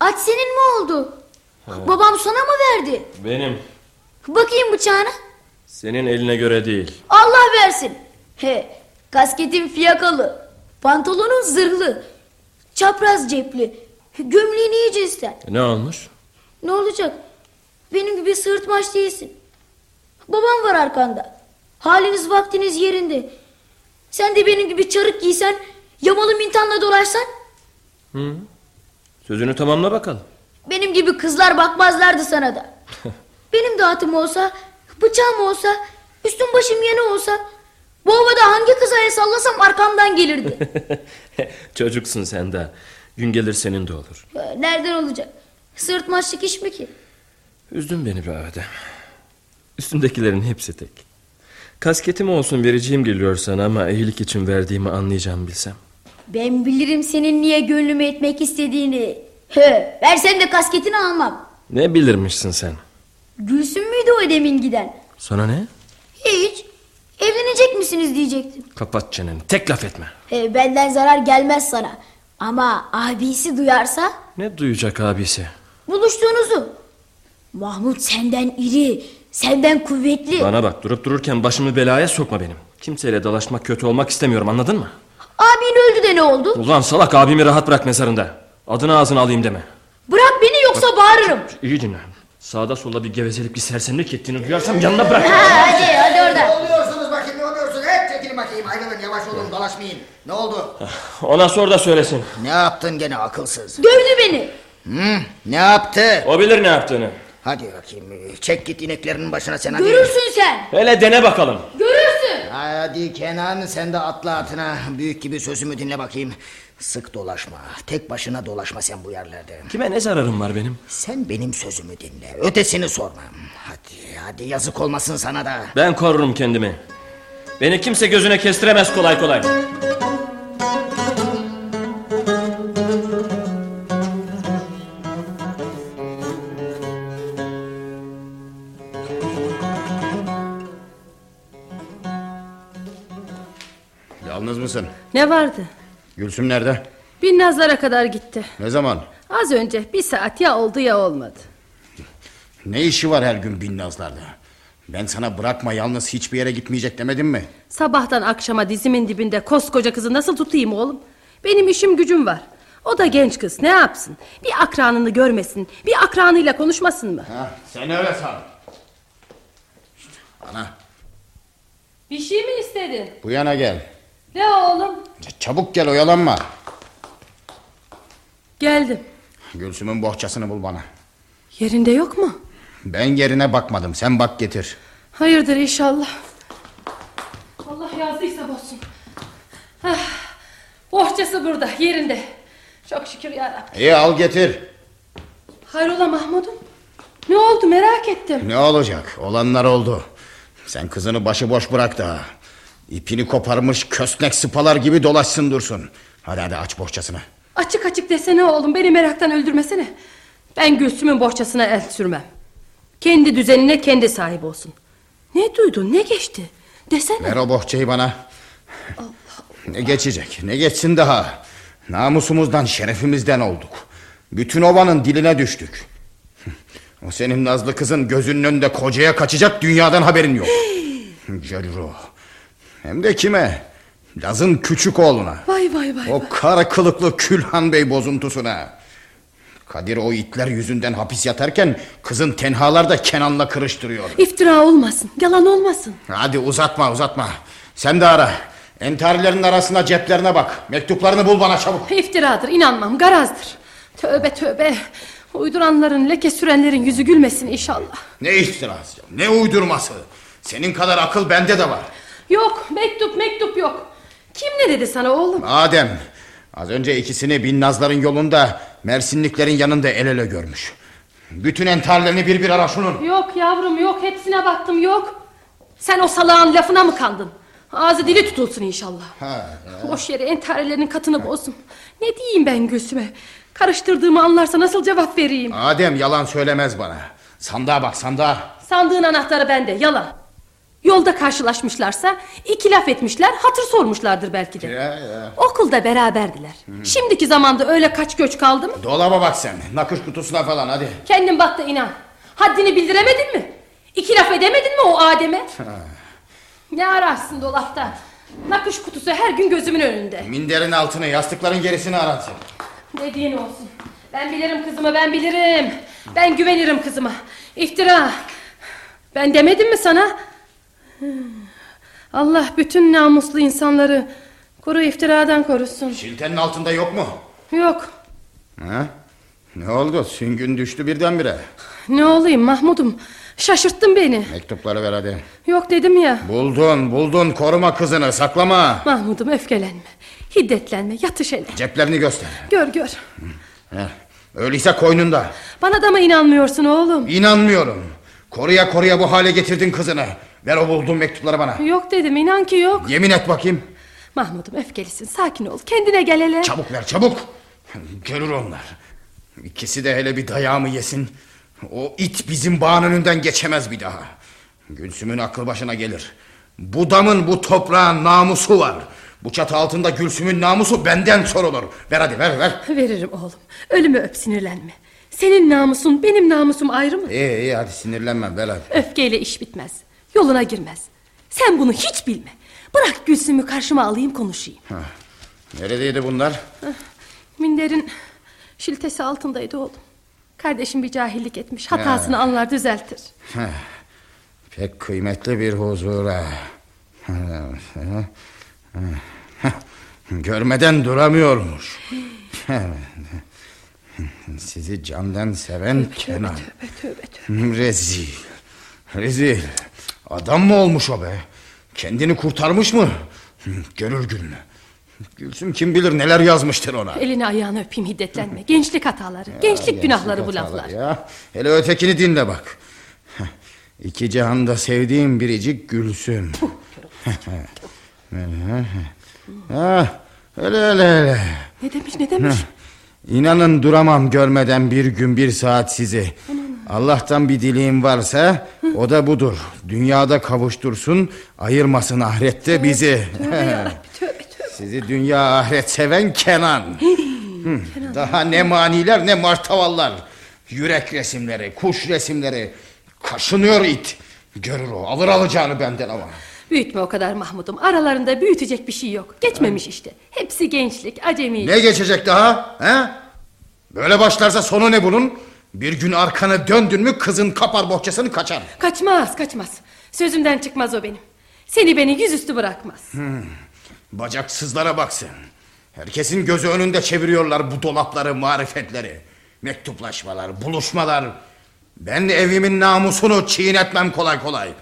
aç senin mi oldu? Babam sana mı verdi? Benim. Bakayım bıçağına. Senin eline göre değil. Allah versin. He, kasketin fiyakalı. Pantolonun zırhlı. Çapraz cepli. Gömleğin iyi cinsten. Ne olmuş? Ne olacak? Benim gibi sırtmaç değilsin. Babam var arkanda. Haliniz vaktiniz yerinde. Sen de benim gibi çarık giysen, yamalı mintanla dolaşsan, Hı? Sözünü tamamla bakalım. benim gibi kızlar bakmazlardı sana da. benim dağıtım olsa, bıçağım olsa, üstüm başım yeni olsa, bu havada hangi kıza el sallasam arkamdan gelirdi. Çocuksun sen de. Gün gelir senin de olur. Ee, Nereden olacak? Sırtmaçlık iş mi ki? Üzdün beni be Adem. Üstündekilerin hepsi tek. Kasketim olsun vereceğim geliyor sana ama iyilik için verdiğimi anlayacağım bilsem. Ben bilirim senin niye gönlümü etmek istediğini. He, versen de kasketini almam. Ne bilirmişsin sen? Gülsün müydü o demin giden? Sana ne? Hiç. Evlenecek misiniz diyecektim. Kapat çeneni. Tek laf etme. He, benden zarar gelmez sana. Ama abisi duyarsa Ne duyacak abisi? buluştuğunuzu. Mahmut senden iri, senden kuvvetli. Bana bak durup dururken başımı belaya sokma benim. Kimseyle dalaşmak kötü olmak istemiyorum anladın mı? Abin öldü de ne oldu? Ulan salak abimi rahat bırak mezarında. Adını ağzına alayım deme. Bırak beni yoksa bağırırım. İyi dinle. Sağda solda bir gevezelik bir sersemlik ettiğini duyarsam yanına bırak. Ha, hadi hadi orada. Ne oluyorsunuz bakayım ne oluyorsunuz? Hep çekilin bakayım ayrılın yavaş olun dolaşmayın. Ne oldu? Ona sor da söylesin. Ne yaptın gene akılsız? Dövdü beni. Hı, ne yaptı? O bilir ne yaptığını. Hadi bakayım çek git ineklerin başına sen hadi. Görürsün sen. Hele dene bakalım. Görürsün. Hadi Kenan sen de atla atına. Büyük gibi sözümü dinle bakayım. Sık dolaşma. Tek başına dolaşma sen bu yerlerde. Kime ne zararım var benim? Sen benim sözümü dinle. Ötesini sorma. Hadi hadi yazık olmasın sana da. Ben korurum kendimi. Beni kimse gözüne kestiremez kolay kolay. Yalnız mısın? Ne vardı? Gülsüm nerede? Binnazlara kadar gitti. Ne zaman? Az önce bir saat ya oldu ya olmadı. Ne işi var her gün Binnazlarda? Ben sana bırakma yalnız hiçbir yere gitmeyecek demedim mi? Sabahtan akşama dizimin dibinde koskoca kızı nasıl tutayım oğlum? Benim işim gücüm var. O da genç kız ne yapsın? Bir akranını görmesin, bir akranıyla konuşmasın mı? Ha, sen öyle san. İşte, ana Bir şey mi istedin? bu yana gel. Ne oğlum? Çabuk gel oyalanma. Geldim. Gülsüm'ün bohçasını bul bana. Yerinde yok mu? Ben yerine bakmadım sen bak getir. Hayırdır inşallah. Allah yazdıysa bozsun. Ah, bohçası burada yerinde. Çok şükür yarabbim. İyi al getir. Hayrola Mahmud'um? Ne oldu merak ettim. Ne olacak olanlar oldu. Sen kızını başıboş bırak da. İpini koparmış kösnek sıpalar gibi dolaşsın dursun. Hadi hadi aç bohçasını. Açık açık desene oğlum beni meraktan öldürmesene. Ben Gülsüm'ün bohçasına el sürmem. Kendi düzenine kendi sahip olsun. Ne duydun ne geçti? Desene. Ver o bohçayı bana. Ne geçecek ne geçsin daha. Namusumuzdan şerefimizden olduk. Bütün ovanın diline düştük. O senin nazlı kızın gözünün önünde kocaya kaçacak dünyadan haberin yok. Görür o. Hem de kime? Laz'ın küçük oğluna. Vay vay vay. O kara kılıklı Külhan Bey bozuntusuna. Kadir o itler yüzünden hapis yatarken kızın tenhalarda Kenan'la kırıştırıyor. İftira olmasın yalan olmasın. Hadi uzatma uzatma. Sen de ara. Entarilerin arasında ceplerine bak. Mektuplarını bul bana çabuk. İftiradır inanmam garazdır. Tövbe tövbe. Uyduranların leke sürenlerin yüzü gülmesin inşallah. Ne iftirası, ne uydurması. Senin kadar akıl bende de var. Yok mektup mektup yok. Kim ne dedi sana oğlum? Adem, az önce ikisini Binnazların yolunda Mersinliklerin yanında el ele görmüş. Bütün entarilerini bir bir ara şunun. Yok yavrum yok hepsine baktım yok. Sen o salağın lafına mı kandın? Ağzı dili tutulsun inşallah. Ha, Boş yere entarilerin katını bozdum. Ne diyeyim ben Gülsüm'e? Karıştırdığımı anlarsa nasıl cevap vereyim? Adem yalan söylemez bana. Sandığa bak sandığa. Sandığın anahtarı bende yalan. Yolda karşılaşmışlarsa iki laf etmişler hatır sormuşlardır belki de. Ya, ya. Okulda beraberdiler. Şimdiki zamanda öyle kaç göç kaldı mı? Dolaba bak sen. Nakış kutusuna falan hadi. Kendin bak da inan. Haddini bildiremedin mi? İki laf edemedin mi o Adem'e? ne ararsın dolapta? Nakış kutusu her gün gözümün önünde. Minderin altını, yastıkların gerisini aran sen. Dediğin olsun. Ben bilirim kızımı ben bilirim. Ben güvenirim kızıma. İftira. Ben demedim mi sana? Allah bütün namuslu insanları kuru iftiradan korusun. Şiltenin altında yok mu? Yok. Ha? Ne oldu? Süngün düştü birdenbire. Ne olayım Mahmud'um? Şaşırttın beni. Mektupları ver hadi. Yok dedim ya. Buldun, buldun. Koruma kızını, saklama. Mahmud'um öfkelenme. Hiddetlenme. Yatış hele. Ceplerini göster. Gör gör. Ver. Öyleyse koynunda. Bana da mı inanmıyorsun oğlum? İnanmıyorum. Koruya koruya bu hale getirdin kızını. Ver o bulduğun mektupları bana. Yok dedim inan ki yok. Yemin et bakayım. Mahmud'um öfkelisin sakin ol. Kendine gel hele. Çabuk ver çabuk. Görür onlar. İkisi de hele bir dayağımı yesin. O it bizim bağın önünden geçemez bir daha. Gülsüm'ün aklı başına gelir. Bu damın bu toprağın namusu var. Bu çatı altında Gülsüm'ün namusu benden sorulur. Ver hadi ver ver. Veririm oğlum. Ölümü öp sinirlenme. Senin namusun benim namusum ayrı mı? İyi iyi hadi sinirlenme ver hadi. Öfkeyle iş bitmez. Yoluna girmez. Sen bunu hiç bilme. Bırak Gülsüm'ü karşıma alayım konuşayım. Neredeydi bunlar? Minder'in şiltesi altındaydı oğlum. Kardeşim bir cahillik etmiş. Hatasını anlar düzeltir. Pek kıymetli bir huzura. Görmeden duramıyormuş. Sizi candan seven Kenan. Tövbe tövbe tövbe. Rezil. Rezil. Adam mı olmuş o be? Kendini kurtarmış mı? Görür gününü. Gülsüm kim bilir neler yazmıştır ona. Elini ayağını öpeyim hiddetlenme. Gençlik hataları, gençlik günahları bu Hatalar laflar. Ya. Hele ötekini dinle bak. İki cihanda sevdiğim biricik Gülsüm. ha, öyle öyle öyle. Ne demiş ne demiş? İnanın duramam görmeden bir gün bir saat sizi. Allah'tan bir dileğim varsa o da budur. Dünyada kavuştursun, ayırmasın ahirette bizi. Tövbe yarabbim tövbe tövbe. Sizi dünya ahiret seven Kenan. Daha ne maniler ne martavallar. Yürek resimleri, kuş resimleri. Kaşınıyor it. Görür o alır alacağını benden ama. Büyütme o kadar Mahmud'um. Aralarında büyütecek bir şey yok. Geçmemiş işte. Hepsi gençlik, acemi. Ne geçecek daha? He? Böyle başlarsa sonu ne bunun? Bir gün arkanı döndün mü kızın kapar bohçasını kaçar. Kaçmaz, kaçmaz. Sözümden çıkmaz o benim. Seni beni yüzüstü bırakmaz. Bacaksızlara baksın. Herkesin gözü önünde çeviriyorlar bu dolapları, marifetleri. Mektuplaşmalar, buluşmalar. Ben evimin namusunu çiğnetmem kolay kolay.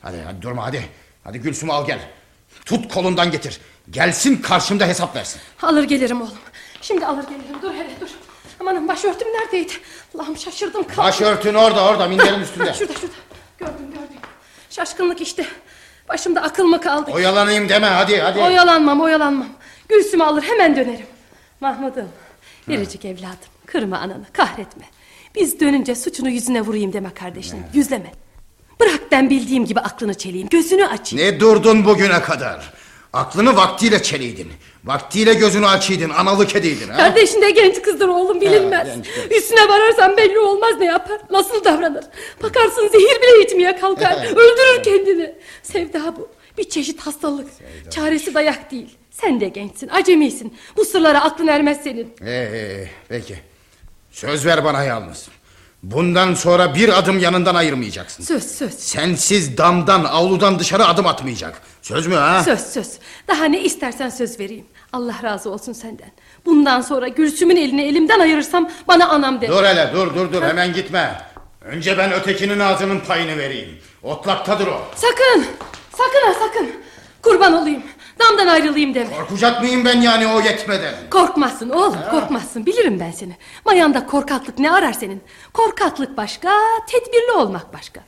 Hadi, hadi durma hadi. Hadi Gülsüm'ü al gel. Tut kolundan getir. Gelsin karşımda hesap versin. Alır gelirim oğlum. Şimdi alır gelirim. Dur hele dur. Amanın başörtüm neredeydi? Allah'ım şaşırdım. kaldım. Başörtün orada orada minderin üstünde. Şurada şurada. Gördüm gördüm. Şaşkınlık işte. Başımda akıl mı kaldı? Oyalanayım deme hadi hadi. Oyalanmam oyalanmam. Gülsüm'ü alır hemen dönerim. Mahmud'um. Biricik evladım. Kırma ananı kahretme. Biz dönünce suçunu yüzüne vurayım deme kardeşim. Yüzleme. Bırak ben bildiğim gibi aklını çeleyim. Gözünü açayım. Ne durdun bugüne kadar? Aklını vaktiyle çeliydin. Vaktiyle gözünü açıydın, analık ediydin. Ha? Kardeşin de genç kızdır oğlum bilinmez. Ha. Üstüne vararsan belli olmaz ne yapar. Nasıl davranır. Bakarsın zehir bile içmeye kalkar. öldürür kendini. Sevda bu. Bir çeşit hastalık. Çaresi dayak değil. Sen de gençsin, acemisin. Bu sırlara aklın ermez senin. Ee, peki. Söz ver bana yalnız. Bundan sonra bir adım yanından ayırmayacaksın. Söz söz. Sensiz damdan, avludan dışarı adım atmayacak. Söz mü ha? Söz söz. Daha ne istersen söz vereyim. Allah razı olsun senden. Bundan sonra Gülsüm'ün elini elimden ayırırsam bana anam de. Dur hele dur dur dur hemen gitme. Önce ben ötekinin ağzının payını vereyim. Otlaktadır o. Sakın. Sakın ha sakın. Kurban olayım. Damdan ayrılayım deme. Korkacak mıyım ben yani o yetmeden? Korkmazsın oğlum korkmazsın. Bilirim ben seni. Mayanda korkaklık ne arar senin? Korkaklık başka tedbirli olmak başka.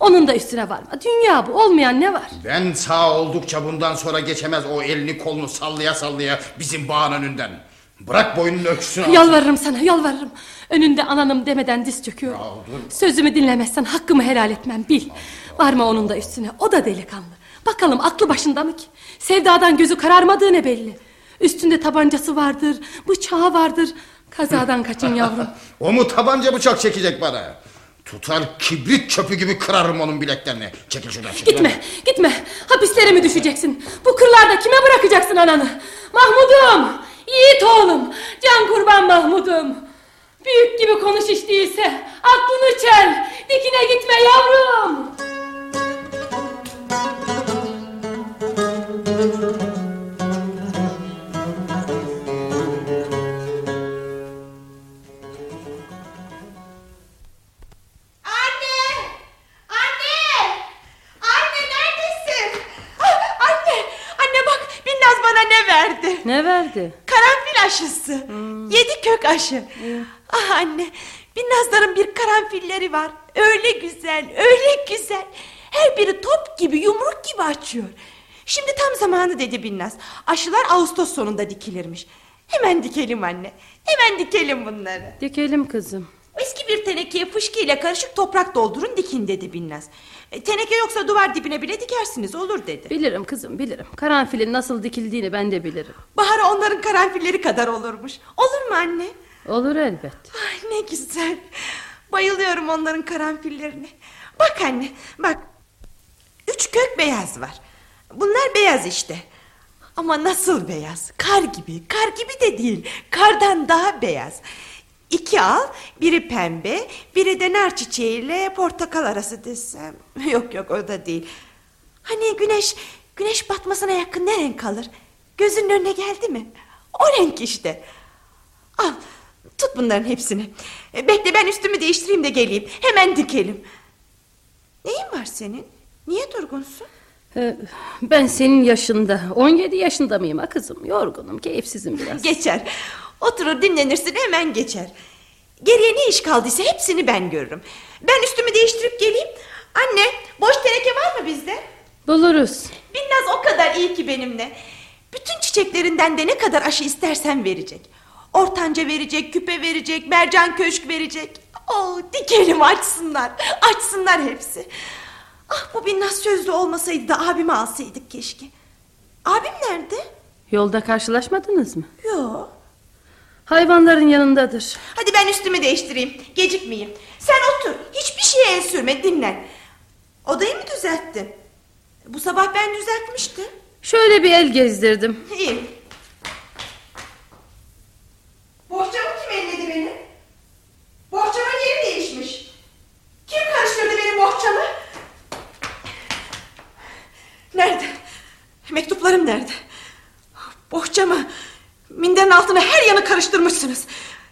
Onun da üstüne varma. Dünya bu olmayan ne var? Ben sağ oldukça bundan sonra geçemez o elini kolunu sallaya sallaya bizim bağın önünden. Bırak boynunu öksün alsın. Yalvarırım sana yalvarırım. Önünde ananım demeden diz çöküyorum Sözümü dinlemezsen hakkımı helal etmem bil. Varma onun da üstüne o da delikanlı Bakalım aklı başında mı ki Sevdadan gözü kararmadığı ne belli Üstünde tabancası vardır Bıçağı vardır Kazadan kaçın yavrum O mu tabanca bıçak çekecek bana? Tutar kibrit çöpü gibi kırarım onun bileklerini. Çekil şuradan çekil. Gitme, gitme. Hapislere mi düşeceksin? Bu kırlarda kime bırakacaksın ananı? Mahmudum, yiğit oğlum, can kurban Mahmudum. Büyük gibi konuş hiç değilse. Aklını çel, dikine gitme yavrum. Ne verdi? Ne verdi? Karanfil aşısı. Yedi kök aşı. Ah anne. Binnazların bir karanfilleri var. Öyle güzel, öyle güzel. Her biri top gibi, yumruk gibi açıyor. Şimdi tam zamanı dedi Binnaz. Aşılar Ağustos sonunda dikilirmiş. Hemen dikelim anne. Hemen dikelim bunları. Dikelim kızım. Eski bir tenekeye fışkıyla karışık toprak doldurun dikin dedi Binnaz. E, teneke yoksa duvar dibine bile dikersiniz olur dedi. Bilirim kızım bilirim. Karanfilin nasıl dikildiğini ben de bilirim. Bahara onların karanfilleri kadar olurmuş. Olur mu anne? Olur elbet. Ay ne güzel. Bayılıyorum onların karanfillerine. Bak anne bak. Üç kök beyaz var. Bunlar beyaz işte. Ama nasıl beyaz? Kar gibi. Kar gibi de değil. Kardan daha beyaz. İki al. Biri pembe. Biri de nar çiçeğiyle portakal arası desem. Yok yok o da değil. Hani güneş güneş batmasına yakın ne renk kalır? Gözünün önüne geldi mi? O renk işte. Al tut bunların hepsini. E, Bekle ben üstümü değiştireyim de geleyim. Hemen dikelim. Neyin var senin? Niye durgunsun? Ee, Ben senin yaşında, 17 yaşında mıyım ha kızım? Yorgunum, keyifsizim biraz. Geçer. Oturur dinlenirsin hemen geçer. Geriye ne iş kaldıysa hepsini ben görürüm. Ben üstümü değiştirip geleyim. Anne boş teneke var mı bizde? Buluruz. Binnaz o kadar iyi ki benimle. Bütün çiçeklerinden de ne kadar aşı istersen verecek. Ortanca verecek, küpe verecek, mercan köşk verecek. Oh, dikelim açsınlar, açsınlar hepsi. Ah bu Binnaz sözlü olmasaydı da abimi alsaydık keşke. Abim nerede? Yolda karşılaşmadınız mı? Yok. Hayvanların yanındadır. Hadi ben üstümü değiştireyim. Gecikmeyeyim. Sen otur. Hiçbir şeye el sürme. Dinlen. Odayı mı düzelttin? Bu sabah ben düzeltmiştim. Şöyle bir el gezdirdim. İyi. Bohçamı kim elledi benim? Bohçamın yeri değişmiş. Kim karıştırdı benim bohçamı? Nerede? Mektuplarım nerede? Bohçamı, minderin altına her yanı karıştırmışsınız.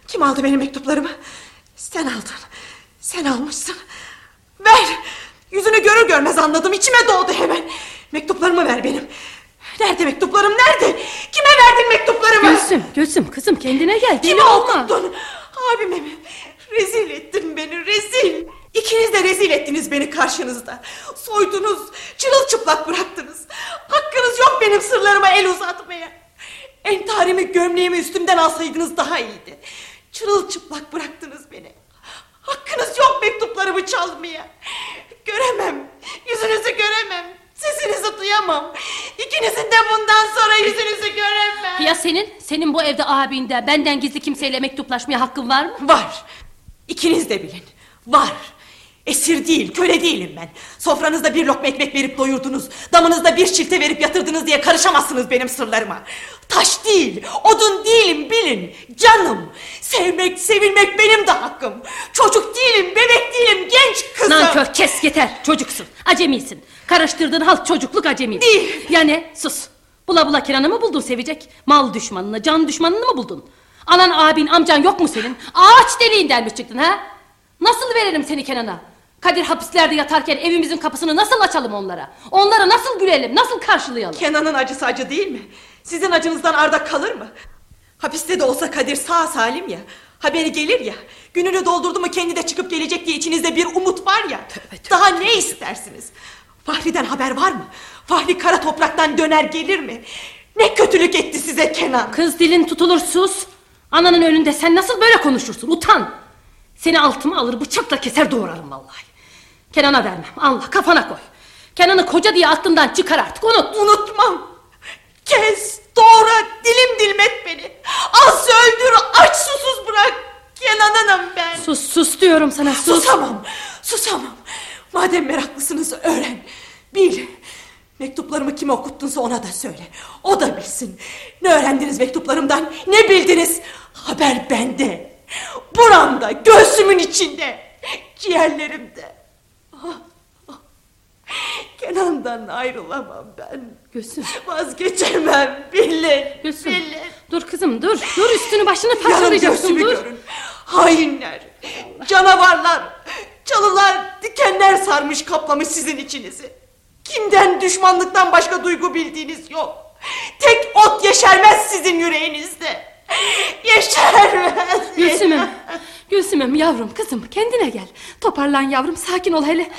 Kim aldı benim mektuplarımı? Sen aldın. Sen almışsın. Ver. Yüzünü görür görmez anladım. İçime doğdu hemen. Mektuplarımı ver benim. Nerede mektuplarım nerede? Kime verdin mektuplarımı? Gülsüm, Gülsüm kızım kendine gel. Olma. okuttun? Abime mi? Rezil ettin beni rezil. İkiniz de rezil ettiniz beni karşınızda. Soydunuz, çırılçıplak bıraktınız. Hakkınız yok benim sırlarıma el uzatmaya. Entarimi gömleğimi üstümden alsaydınız daha iyiydi. Çırılçıplak bıraktınız beni. Hakkınız yok mektuplarımı çalmaya. Göremem, yüzünüzü göremem. Sesinizi duyamam. İkinizin de bundan sonra yüzünüzü göremem. Ya senin? Senin bu evde abinde benden gizli kimseyle mektuplaşmaya hakkın var mı? Var. İkiniz de bilin. Var. Esir değil, köle değilim ben. Sofranızda bir lokma ekmek verip doyurdunuz. Damınızda bir çilte verip yatırdınız diye karışamazsınız benim sırlarıma. Taş değil, odun değilim bilin. Canım. Sevmek, sevilmek benim de hakkım. Çocuk değilim, bebek değilim, genç kızım. Nankör kes yeter çocuksun acemisin Karıştırdığın halt çocukluk acemi Değil. Yani sus Bula bula Kenan'ı mı buldun sevecek Mal düşmanını can düşmanını mı buldun Anan abin amcan yok mu senin Ağaç deliğinden mi çıktın ha Nasıl verelim seni Kenan'a Kadir hapislerde yatarken evimizin kapısını nasıl açalım onlara Onları nasıl gülelim nasıl karşılayalım Kenan'ın acısı acı değil mi? Sizin acınızdan arda kalır mı? Hapiste de olsa Kadir sağ salim ya. Haberi gelir ya. Gününü doldurdu mu kendi de çıkıp gelecek diye içinizde bir umut var ya. Daha ne istersiniz? Fahri'den haber var mı? Fahri kara topraktan döner gelir mi? Ne kötülük etti size Kenan? Kız dilin tutulur sus Ananın önünde sen nasıl böyle konuşursun utan Seni altıma alır bıçakla keser doğrarım vallahi Kenan'a vermem anla kafana koy Kenan'ı koca diye aklından çıkar artık unut Unutmam. Kes, doğra, dilim dilim et beni. Az öldür, aç susuz bırak. Kenan'ınım ben. Sus sus diyorum sana sus Susamam, susamam. Madem meraklısınız öğren, bil. Mektuplarımı kime okuttunsa ona da söyle. O da bilsin. Ne öğrendiniz mektuplarımdan, ne bildiniz? Haber bende. Buramda, göğsümün içinde, ciğerlerimde. Kenan'dan ayrılamam ben. Gülsüm Vazgeçemem, bilin, Gülsüm bilin. dur kızım dur dur üstünü başını parçalayacaksın dur görün. Hainler, canavarlar, çalılar, dikenler sarmış kaplamış sizin içinizi. Kimden düşmanlıktan başka duygu bildiğiniz yok. Tek ot yeşermez sizin yüreğinizde. Yeşermez. Gülsüm'üm Gülsüm'üm yavrum kızım kendine gel. Toparlan yavrum sakin ol hele.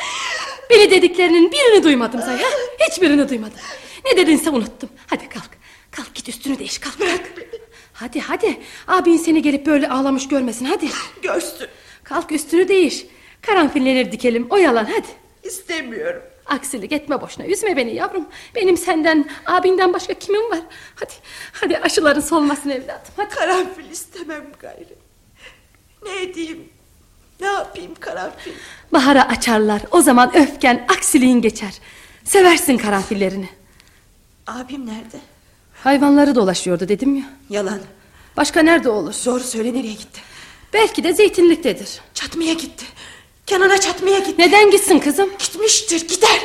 Beni dediklerinin birini duymadım say ha? Hiçbirini duymadım. Ne dedinse unuttum. Hadi kalk. Kalk git üstünü değiş kalk kalk. Hadi hadi. Abin seni gelip böyle ağlamış görmesin hadi. Görsün. Kalk üstünü değiş. Karanfilleri dikelim oyalan hadi. İstemiyorum. Aksilik etme boşuna üzme beni yavrum Benim senden abinden başka kimim var Hadi hadi aşıların solmasın evladım hadi Karanfil istemem gayrı. Ne edeyim? Ne yapayım karanfil? Bahara açarlar o zaman öfken aksiliğin geçer Seversin karanfillerini Abim nerede? Hayvanları dolaşıyordu dedim ya Yalan. Başka nerede olur Doğru söyle nereye gitti? Belki de zeytinliktedir Çatmaya gitti. Kenan'a çatmaya gitti. Neden gitsin kızım Gitmiştir gider.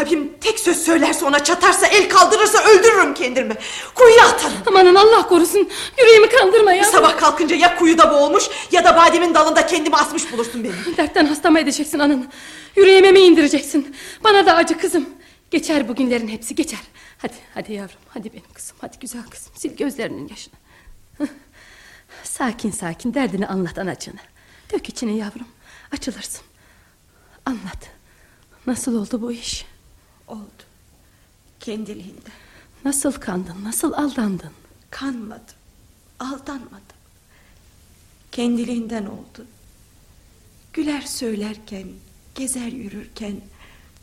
Abim tek söz söylerse ona çatarsa el kaldırırsa öldürürüm kendimi. Kuyuya atarım. Amanın Allah korusun yüreğimi kandırma ya Sabah kalkınca ya kuyuda boğulmuş ya da bademin dalında kendimi asmış bulursun beni. Dertten hasta mı edeceksin ananı Yüreğime mi indireceksin Bana da acı kızım Geçer bugünlerin hepsi geçer Hadi hadi yavrum hadi benim kızım Hadi güzel kızım sil gözlerinin yaşını. Sakin sakin derdini anlat anacığına Dök içine yavrum açılırsın Anlat Nasıl oldu bu iş Oldu. Kendiliğinden. Nasıl kandın nasıl aldandın Kanmadım. Aldanmadım. Kendiliğinden oldu. Güler söylerken, gezer yürürken,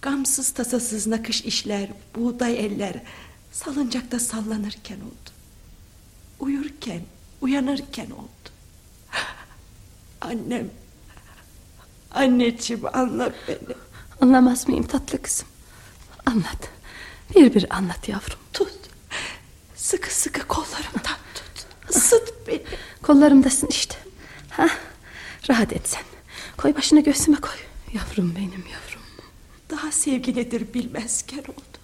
gamsız tasasız nakış işler, buğday eller, salıncakta sallanırken oldu. Uyurken, uyanırken oldu. Annem, anneciğim anla beni. Anlamaz mıyım tatlı kızım? Anlat. Bir bir anlat yavrum. Tut, sıkı sıkı kollarımdan tut. Isıt beni. Kollarımdasın işte. Ha, rahat et sen. Koy başını göğsüme koy. Yavrum benim yavrum. Daha sevgi nedir bilmezken oldu.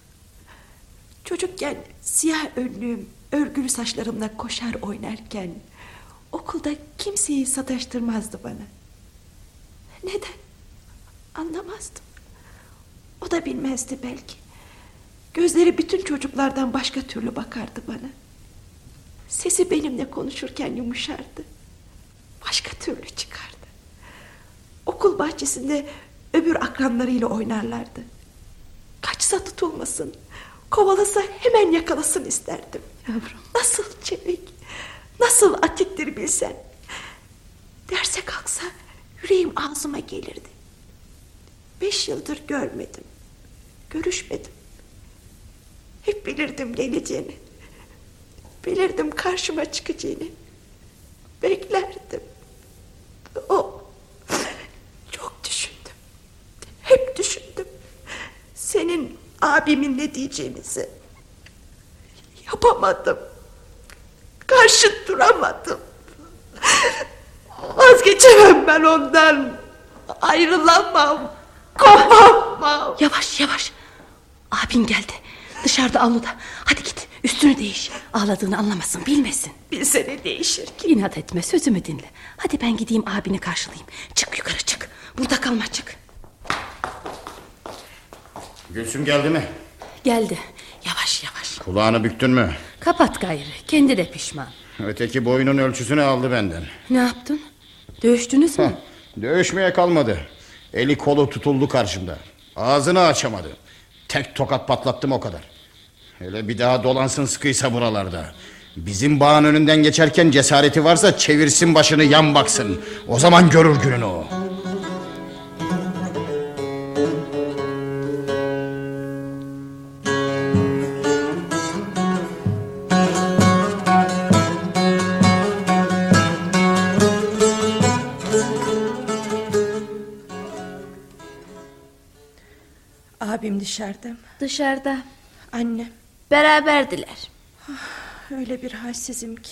Çocukken siyah önlüğüm, örgülü saçlarımla koşar oynarken... ...okulda kimseyi sataştırmazdı bana. Neden? Anlamazdım. O da bilmezdi belki. Gözleri bütün çocuklardan başka türlü bakardı bana. Sesi benimle konuşurken yumuşardı. Başka türlü çıkardı. Okul bahçesinde öbür akranlarıyla oynarlardı. Kaçsa tutulmasın, kovalasa hemen yakalasın isterdim. Yavrum. Nasıl çevik, nasıl atiktir bilsen. Derse kalksa yüreğim ağzıma gelirdi. Beş yıldır görmedim, görüşmedim. Hep bilirdim geleceğini. Bilirdim karşıma çıkacağını. Beklerdim. O çok düşündüm. Hep düşündüm. Senin abimin ne diyeceğimizi. Yapamadım. Karşı duramadım. Vazgeçemem ben ondan. Ayrılamam. Kopamam. Yavaş yavaş. Abin geldi. Dışarıda avluda. Hadi git üstünü değiş. Ağladığını anlamasın bilmesin. Bilse ne değişir ki? İnat etme sözümü dinle. Hadi ben gideyim abini karşılayayım. Çık yukarı çık. Burada kalma çık. Gülsüm geldi mi? Geldi. Yavaş yavaş. Kulağını büktün mü? Kapat gayrı. Kendi de pişman. Öteki boyunun ölçüsünü aldı benden. Ne yaptın? Dövüştünüz mü? Dövüşmeye kalmadı. Eli kolu tutuldu karşımda. Ağzını açamadı. Tek tokat patlattım o kadar. Hele bir daha dolansın sıkıysa buralarda. Bizim bağın önünden geçerken cesareti varsa çevirsin başını yan baksın. O zaman görür gününü o. dışarıda mı? Dışarıda. Annem. Beraberdiler. Öyle bir halsizim ki.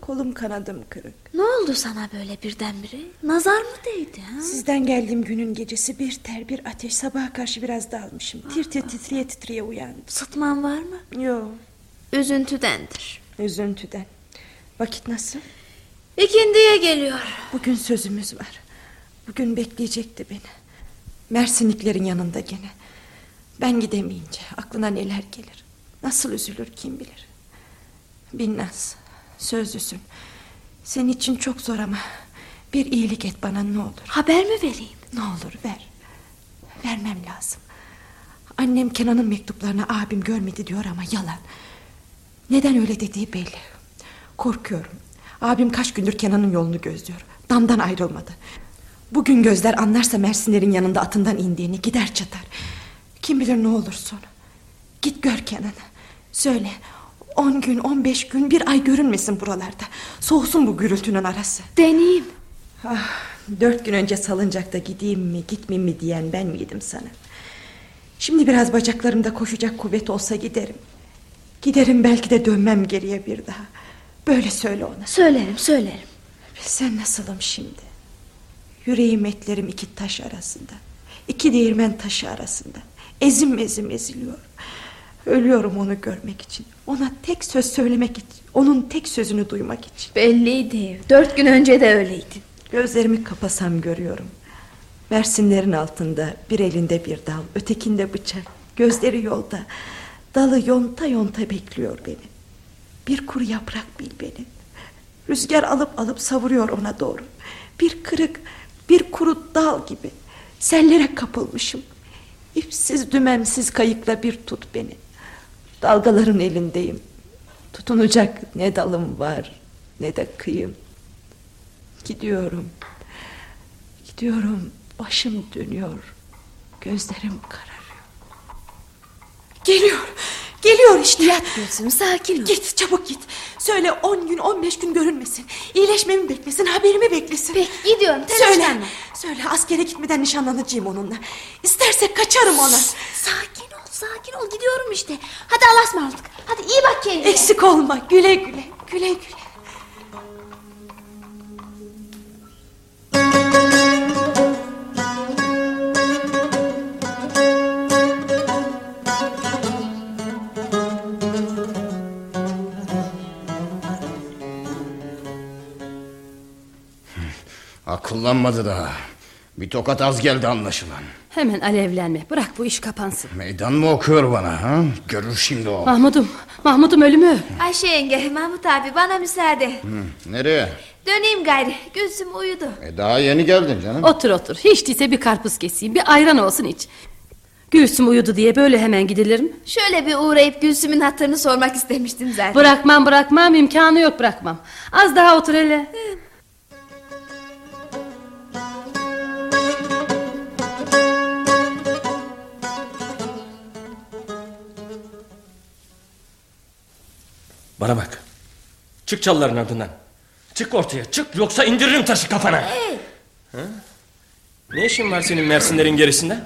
Kolum kanadım kırık. Ne oldu sana böyle birdenbire? Nazar mı değdi ha? Sizden geldiğim günün gecesi bir ter bir ateş. Sabaha karşı biraz dalmışım. Tir tir titriye titriye uyandım. Sıtman var mı? Yo, Üzüntüdendir. üzüntüden. Vakit nasıl? İkindiye geliyor. Bugün sözümüz var. Bugün bekleyecekti beni. Mersinliklerin yanında gene. Ben gidemeyince aklına neler gelir. Nasıl üzülür kim bilir. Binnaz, sözlüsün. Senin için çok zor ama bir iyilik et bana ne olur. Haber mi vereyim? Ne olur ver. Vermem lazım. Annem Kenan'ın mektuplarını abim görmedi diyor ama yalan. Neden öyle dediği belli. Korkuyorum. Abim kaç gündür Kenan'ın yolunu gözlüyor. Damdan ayrılmadı. Bugün gözler anlarsa Mersinlerin yanında atından indiğini gider çatar. Kim bilir ne olur sonu. Git gör Kenan'ı. Söyle on gün on beş gün bir ay görünmesin buralarda. Soğusun bu gürültünün arası. Deneyeyim. Ah, dört gün önce salıncakta gideyim mi gitmeyeyim mi diyen ben miydim sana? Şimdi biraz bacaklarımda koşacak kuvvet olsa giderim. Giderim belki de dönmem geriye bir daha. Böyle söyle ona. Söylerim söylerim. Bilsen nasılım şimdi. Yüreğim etlerim iki taş arasında. İki değirmen taşı arasında. Ezim ezim eziliyor. Ölüyorum onu görmek için. Ona tek söz söylemek için. Onun tek sözünü duymak için. Belliydi. Dört gün önce de öyleydin. Gözlerimi kapasam görüyorum. Mersinlerin altında bir elinde bir dal, ötekinde bıçak. Gözleri yolda. Dalı yonta yonta bekliyor beni. Bir kuru yaprak bil beni. Rüzgar alıp alıp savuruyor ona doğru. Bir kırık, bir kuru dal gibi. Sellere kapılmışım. İpsiz dümemsiz kayıkla bir tut beni. Dalgaların elindeyim. Tutunacak ne dalım var ne de kıyım. Gidiyorum. Gidiyorum. Başım dönüyor. Gözlerim kararıyor. Geliyor. Geliyor işte. Yat Gülsüm sakin ol. Git çabuk git. Söyle 10 gün 15 gün görünmesin. İyileşmemi beklesin haberimi beklesin. Peki gidiyorum Söyle. telaşlanma. Söyle askere gitmeden nişanlanacağım onunla. İstersek kaçarım ona. Sakin ol sakin ol gidiyorum işte. Hadi Allah'a ısmarladık. Hadi iyi bak kendine. Eksik olma güle güle. Güle güle. Akıllanmadı daha. Bir tokat az geldi anlaşılan. Hemen alevlenme. Bırak bu iş kapansın. Meydan mı okuyor bana ha? Görür şimdi o. Mahmud'um. Mahmud'um ölümü. Ayşe yenge Mahmut abi bana müsaade. Hı, nereye? Döneyim gayri. Gülsüm uyudu. E daha yeni geldin canım. Otur otur. Hiç değilse bir karpuz keseyim. Bir ayran olsun iç. Gülsüm uyudu diye böyle hemen gidilir mi? Şöyle bir uğrayıp Gülsüm'ün hatırını sormak istemiştim zaten. Bırakmam bırakmam imkanı yok bırakmam. Az daha otur hele. Bana bak. Çık çalların ardından. Çık ortaya çık yoksa indiririm taşı kafana. Ha? Ne işin var senin Mersinlerin gerisinde?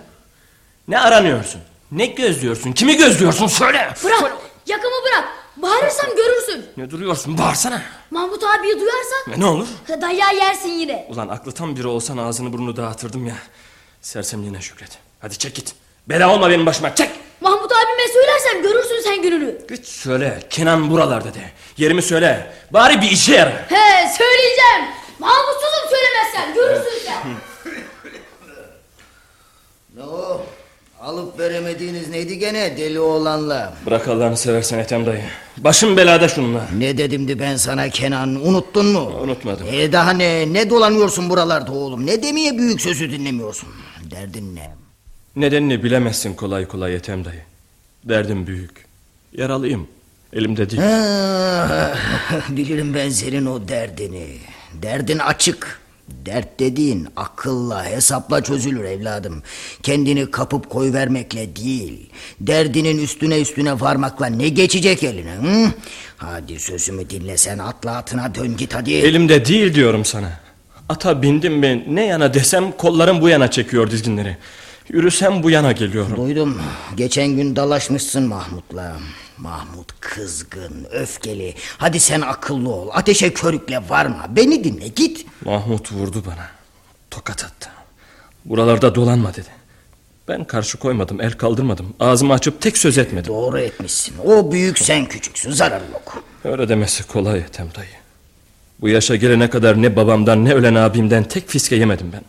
Ne aranıyorsun? Ne gözlüyorsun? Kimi gözlüyorsun söyle. Bırak. Yakamı bırak. Bağırırsam görürsün. Ne duruyorsun bağırsana. Mahmut abiyi duyarsan Ve ne olur? dayağı yersin yine. Ulan aklı tam biri olsan ağzını burnunu dağıtırdım ya. Sersemliğine şükret. Hadi çek git. Bela olma benim başıma çek. Mahmut abime söylersem görürsün sen gününü. Git söyle Kenan buralarda de. Yerimi söyle. Bari bir işe yara. He söyleyeceğim. Mahmutsuzum söylemezsen görürsün sen. Ne o? Alıp veremediğiniz neydi gene deli oğlanla? Bırak Allah'ını seversen Ethem dayı. Başım belada şununla. Ne dedimdi ben sana Kenan unuttun mu? Unutmadım. E daha ne ne dolanıyorsun buralarda oğlum ne demeye büyük sözü dinlemiyorsun Derdin ne? Nedenini bilemezsin kolay kolay Ethem dayı. Derdim büyük. Yaralıyım. Elimde değil. Ha, bilirim ben senin o derdini Derdin açık Dert dediğin akılla hesapla çözülür evladım Kendini kapıp koyvermekle değil Derdinin üstüne üstüne varmakla ne geçecek eline hı? Hadi sözümü dinle sen atla atına dön git hadi Elimde değil diyorum sana. Ata bindim ben ne yana desem kollarım bu yana çekiyor dizginleri. Yürüsem bu yana geliyorum. Duydum. Geçen gün dalaşmışsın Mahmut'la. Mahmut kızgın, öfkeli. Hadi sen akıllı ol. Ateşe körükle varma. Beni dinle git. Mahmut vurdu bana. Tokat attı. Buralarda dolanma dedi. Ben karşı koymadım, el kaldırmadım. Ağzımı açıp tek söz etmedim. Doğru etmişsin. O büyük sen küçüksün. Zararı yok. Öyle demesi kolay Ethem dayı. Bu yaşa gelene kadar ne babamdan ne ölen abimden tek fiske yemedim ben.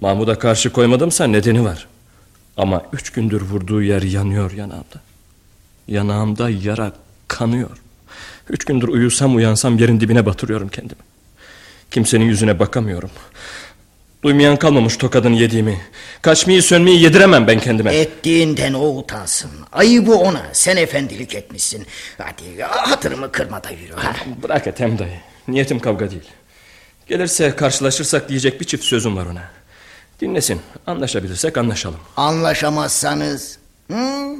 Mahmud'a karşı koymadımsa nedeni var. Ama üç gündür vurduğu yer yanıyor yanağımda. Yanağımda yara kanıyor. Üç gündür uyusam uyansam yerin dibine batırıyorum kendimi. Kimsenin yüzüne bakamıyorum. Duymayan kalmamış tokadını yediğimi. Kaçmayı sönmeyi yediremem ben kendime. Ettiğinden o utansın. Ayıbı ona. Sen efendilik etmişsin. Hadi hatırımı kırma da yürü. Ha. Bırak Ethem dayı. Niyetim kavga değil. Gelirse karşılaşırsak diyecek bir çift sözüm var ona. Dinlesin. Anlaşabilirsek anlaşalım. Anlaşamazsanız hı,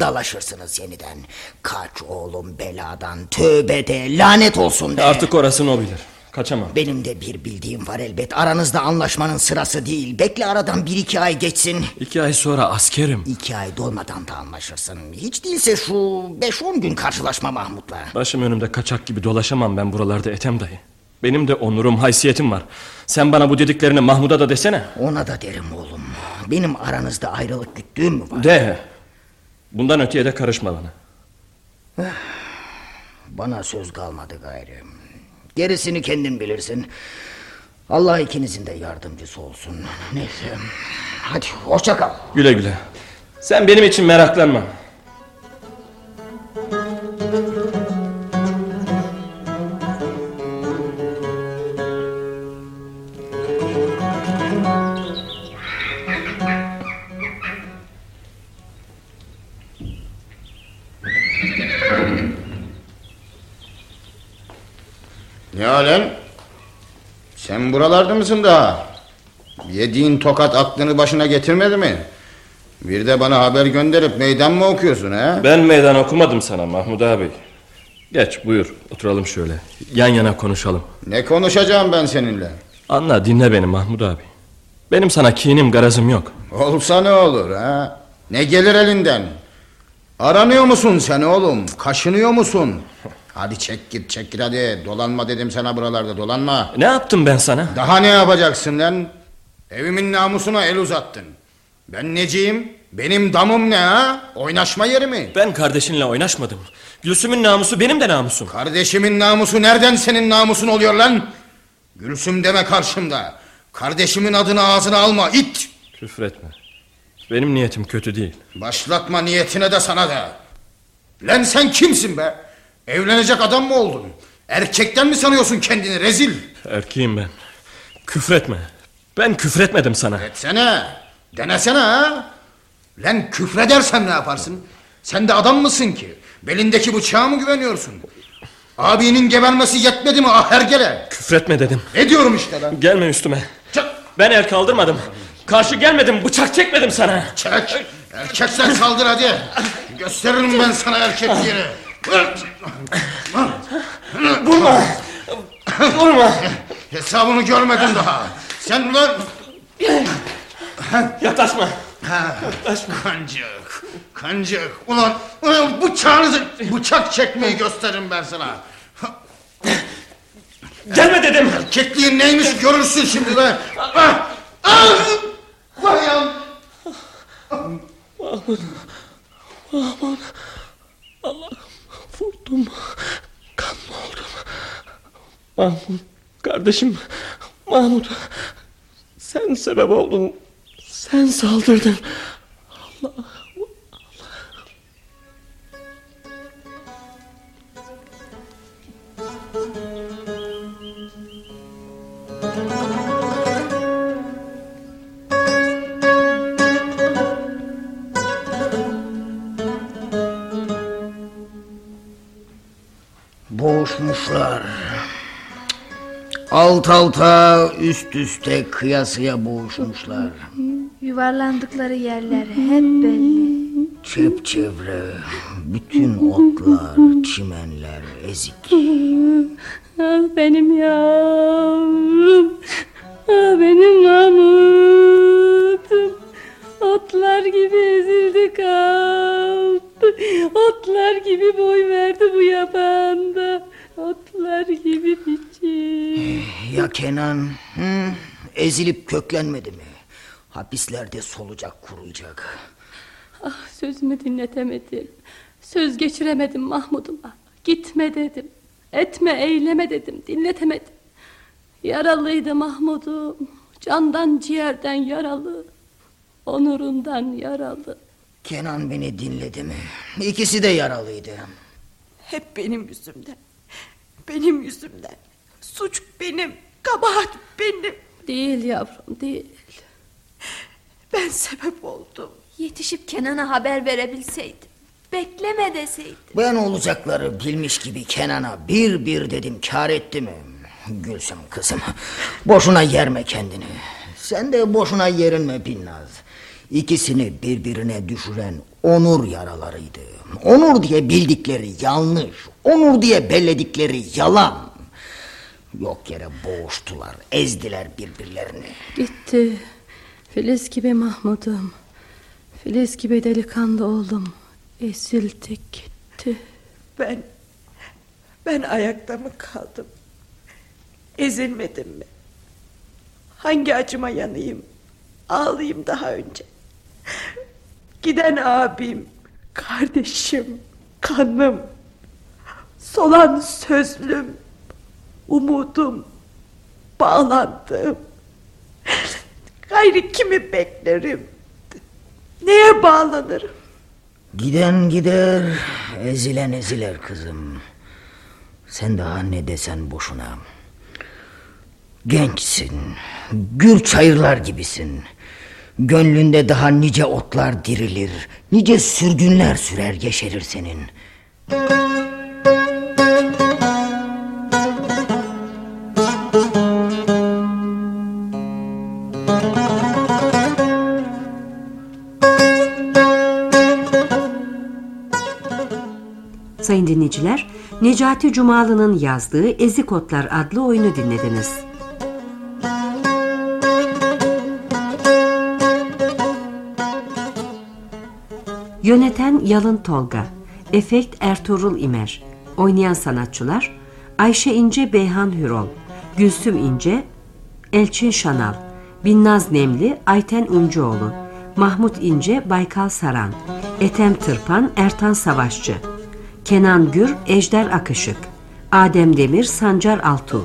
dalaşırsınız yeniden. Kaç oğlum beladan tövbe de lanet olsun de. Artık orasını o bilir. Kaçamam. Benim de bir bildiğim var elbet. Aranızda anlaşmanın sırası değil. Bekle aradan bir iki ay geçsin. İki ay sonra askerim. İki ay dolmadan da anlaşırsın. Hiç değilse şu beş on gün karşılaşma Mahmut'la. Başım önümde kaçak gibi dolaşamam ben buralarda Ethem dayı. Benim de onurum, haysiyetim var. Sen bana bu dediklerini Mahmud'a da desene. Ona da derim oğlum. Benim aranızda ayrılık güttüğüm mü var? De. Bundan öteye de karışma bana. Bana söz kalmadı gayrı. Gerisini kendin bilirsin. Allah ikinizin de yardımcısı olsun. Neyse. Hadi hoşça kal. Güle güle. Sen benim için meraklanma. Ne halen? Sen buralarda mısın daha? Yediğin tokat aklını başına getirmedi mi? Bir de bana haber gönderip meydan mı okuyorsun ha? Ben meydan okumadım sana Mahmud abi. Geç buyur oturalım şöyle. Yan yana konuşalım. Ne konuşacağım ben seninle? Anla dinle beni Mahmud abi. Benim sana kinim garazım yok. Olsa ne olur ha? Ne gelir elinden? Aranıyor musun sen oğlum? Kaşınıyor musun? Hadi çek git çek git hadi. Dolanma dedim sana buralarda dolanma. Ne yaptım ben sana? Daha ne yapacaksın lan? Evimin namusuna el uzattın. Ben neciyim? Benim damım ne ha? Oynaşma yeri mi? Ben kardeşinle oynaşmadım. Gülsüm'ün namusu benim de namusum. Kardeşimin namusu nereden senin namusun oluyor lan? Gülsüm deme karşımda. Kardeşimin adını ağzına alma it. Küfretme. Benim niyetim kötü değil. Başlatma niyetine de sana da. Lan sen kimsin be? Evlenecek adam mı oldun? Erkekten mi sanıyorsun kendini rezil? Erkeğim ben. Küfretme. Ben küfretmedim sana. Etsene. Denesene ha. Lan küfredersem ne yaparsın? Sen de adam mısın ki? Belindeki bıçağa mı güveniyorsun? Abinin gebermesi yetmedi mi ah hergele? Küfretme dedim. Ne diyorum işte lan? Gelme üstüme. Çek, Ben el kaldırmadım. Karşı gelmedim. Bıçak çekmedim sana. çek. Erkeksen saldır hadi. Gösteririm ben sana erkekliğini. Vurma. Vurma. Hesabını görmedim daha. Sen ulan... Yaklaşma. Kancık, kancık. Ulan, ulan bıçağınızı... Bıçak çekmeyi gösteririm ben sana. Gelme dedim. Erkekliğin neymiş görürsün şimdi be. Ah! Ah! Vay am- Vurdum. Kan mı oldum? Mahmut. Kardeşim. Mahmut. Sen sebep oldun. Sen saldırdın. Boğuşmuşlar. Alt alta üst üste kıyasıya boğuşmuşlar. Yuvarlandıkları yerler hep belli. Çepçevre, bütün otlar, çimenler ezik. Ah benim yavrum. Ah benim Mahmut'um. Otlar gibi ezildi kaldı. Otlar gibi boy Ya Kenan? Hı? Ezilip köklenmedi mi? Hapislerde solucak kuruyacak. Ah sözümü dinletemedim. Söz geçiremedim Mahmud'uma. Gitme dedim. Etme eyleme dedim. Dinletemedim. Yaralıydı Mahmud'um. Candan ciğerden yaralı. Onurundan yaralı. Kenan beni dinledi mi? İkisi de yaralıydı. Hep benim yüzümden. Benim yüzümden. Suç benim. Kabahat benim. Değil yavrum değil. Ben sebep oldum. Yetişip Kenan'a haber verebilseydim. Bekleme deseydim. Ben olacakları bilmiş gibi Kenan'a bir bir dedim kar etti mi? Gülsüm kızım boşuna yerme kendini. Sen de boşuna yerinme Binnaz. İkisini birbirine düşüren onur yaralarıydı. Onur diye bildikleri yanlış. Onur diye belledikleri yalan. Yok yere boğuştular, ezdiler birbirlerini. Gitti. Filiz gibi Mahmud'um. Filiz gibi delikanlı oldum. Ezildi gitti. Ben ben ayakta mı kaldım? Ezilmedim mi? Hangi acıma yanayım? Ağlayayım daha önce. Giden abim, kardeşim, kanım, solan sözlüm, umudum, bağlandığım. Gayrı kimi beklerim? Neye bağlanırım? Giden gider, ezilen eziler kızım. Sen daha ne desen boşuna. Gençsin, gür çayırlar gibisin. Gönlünde daha nice otlar dirilir, nice sürgünler sürer yeşerir senin. Dinleyiciler, Necati Cumalı'nın yazdığı Ezik Otlar adlı oyunu dinlediniz. Yöneten Yalın Tolga, Efekt Ertuğrul İmer, Oynayan sanatçılar Ayşe İnce Beyhan Hürol, Gülsüm İnce, Elçin Şanal, Binnaz Nemli Ayten Uncuoğlu, Mahmut İnce Baykal Saran, Etem Tırpan Ertan Savaşçı, Kenan Gür Ejder Akışık, Adem Demir Sancar Altuğ,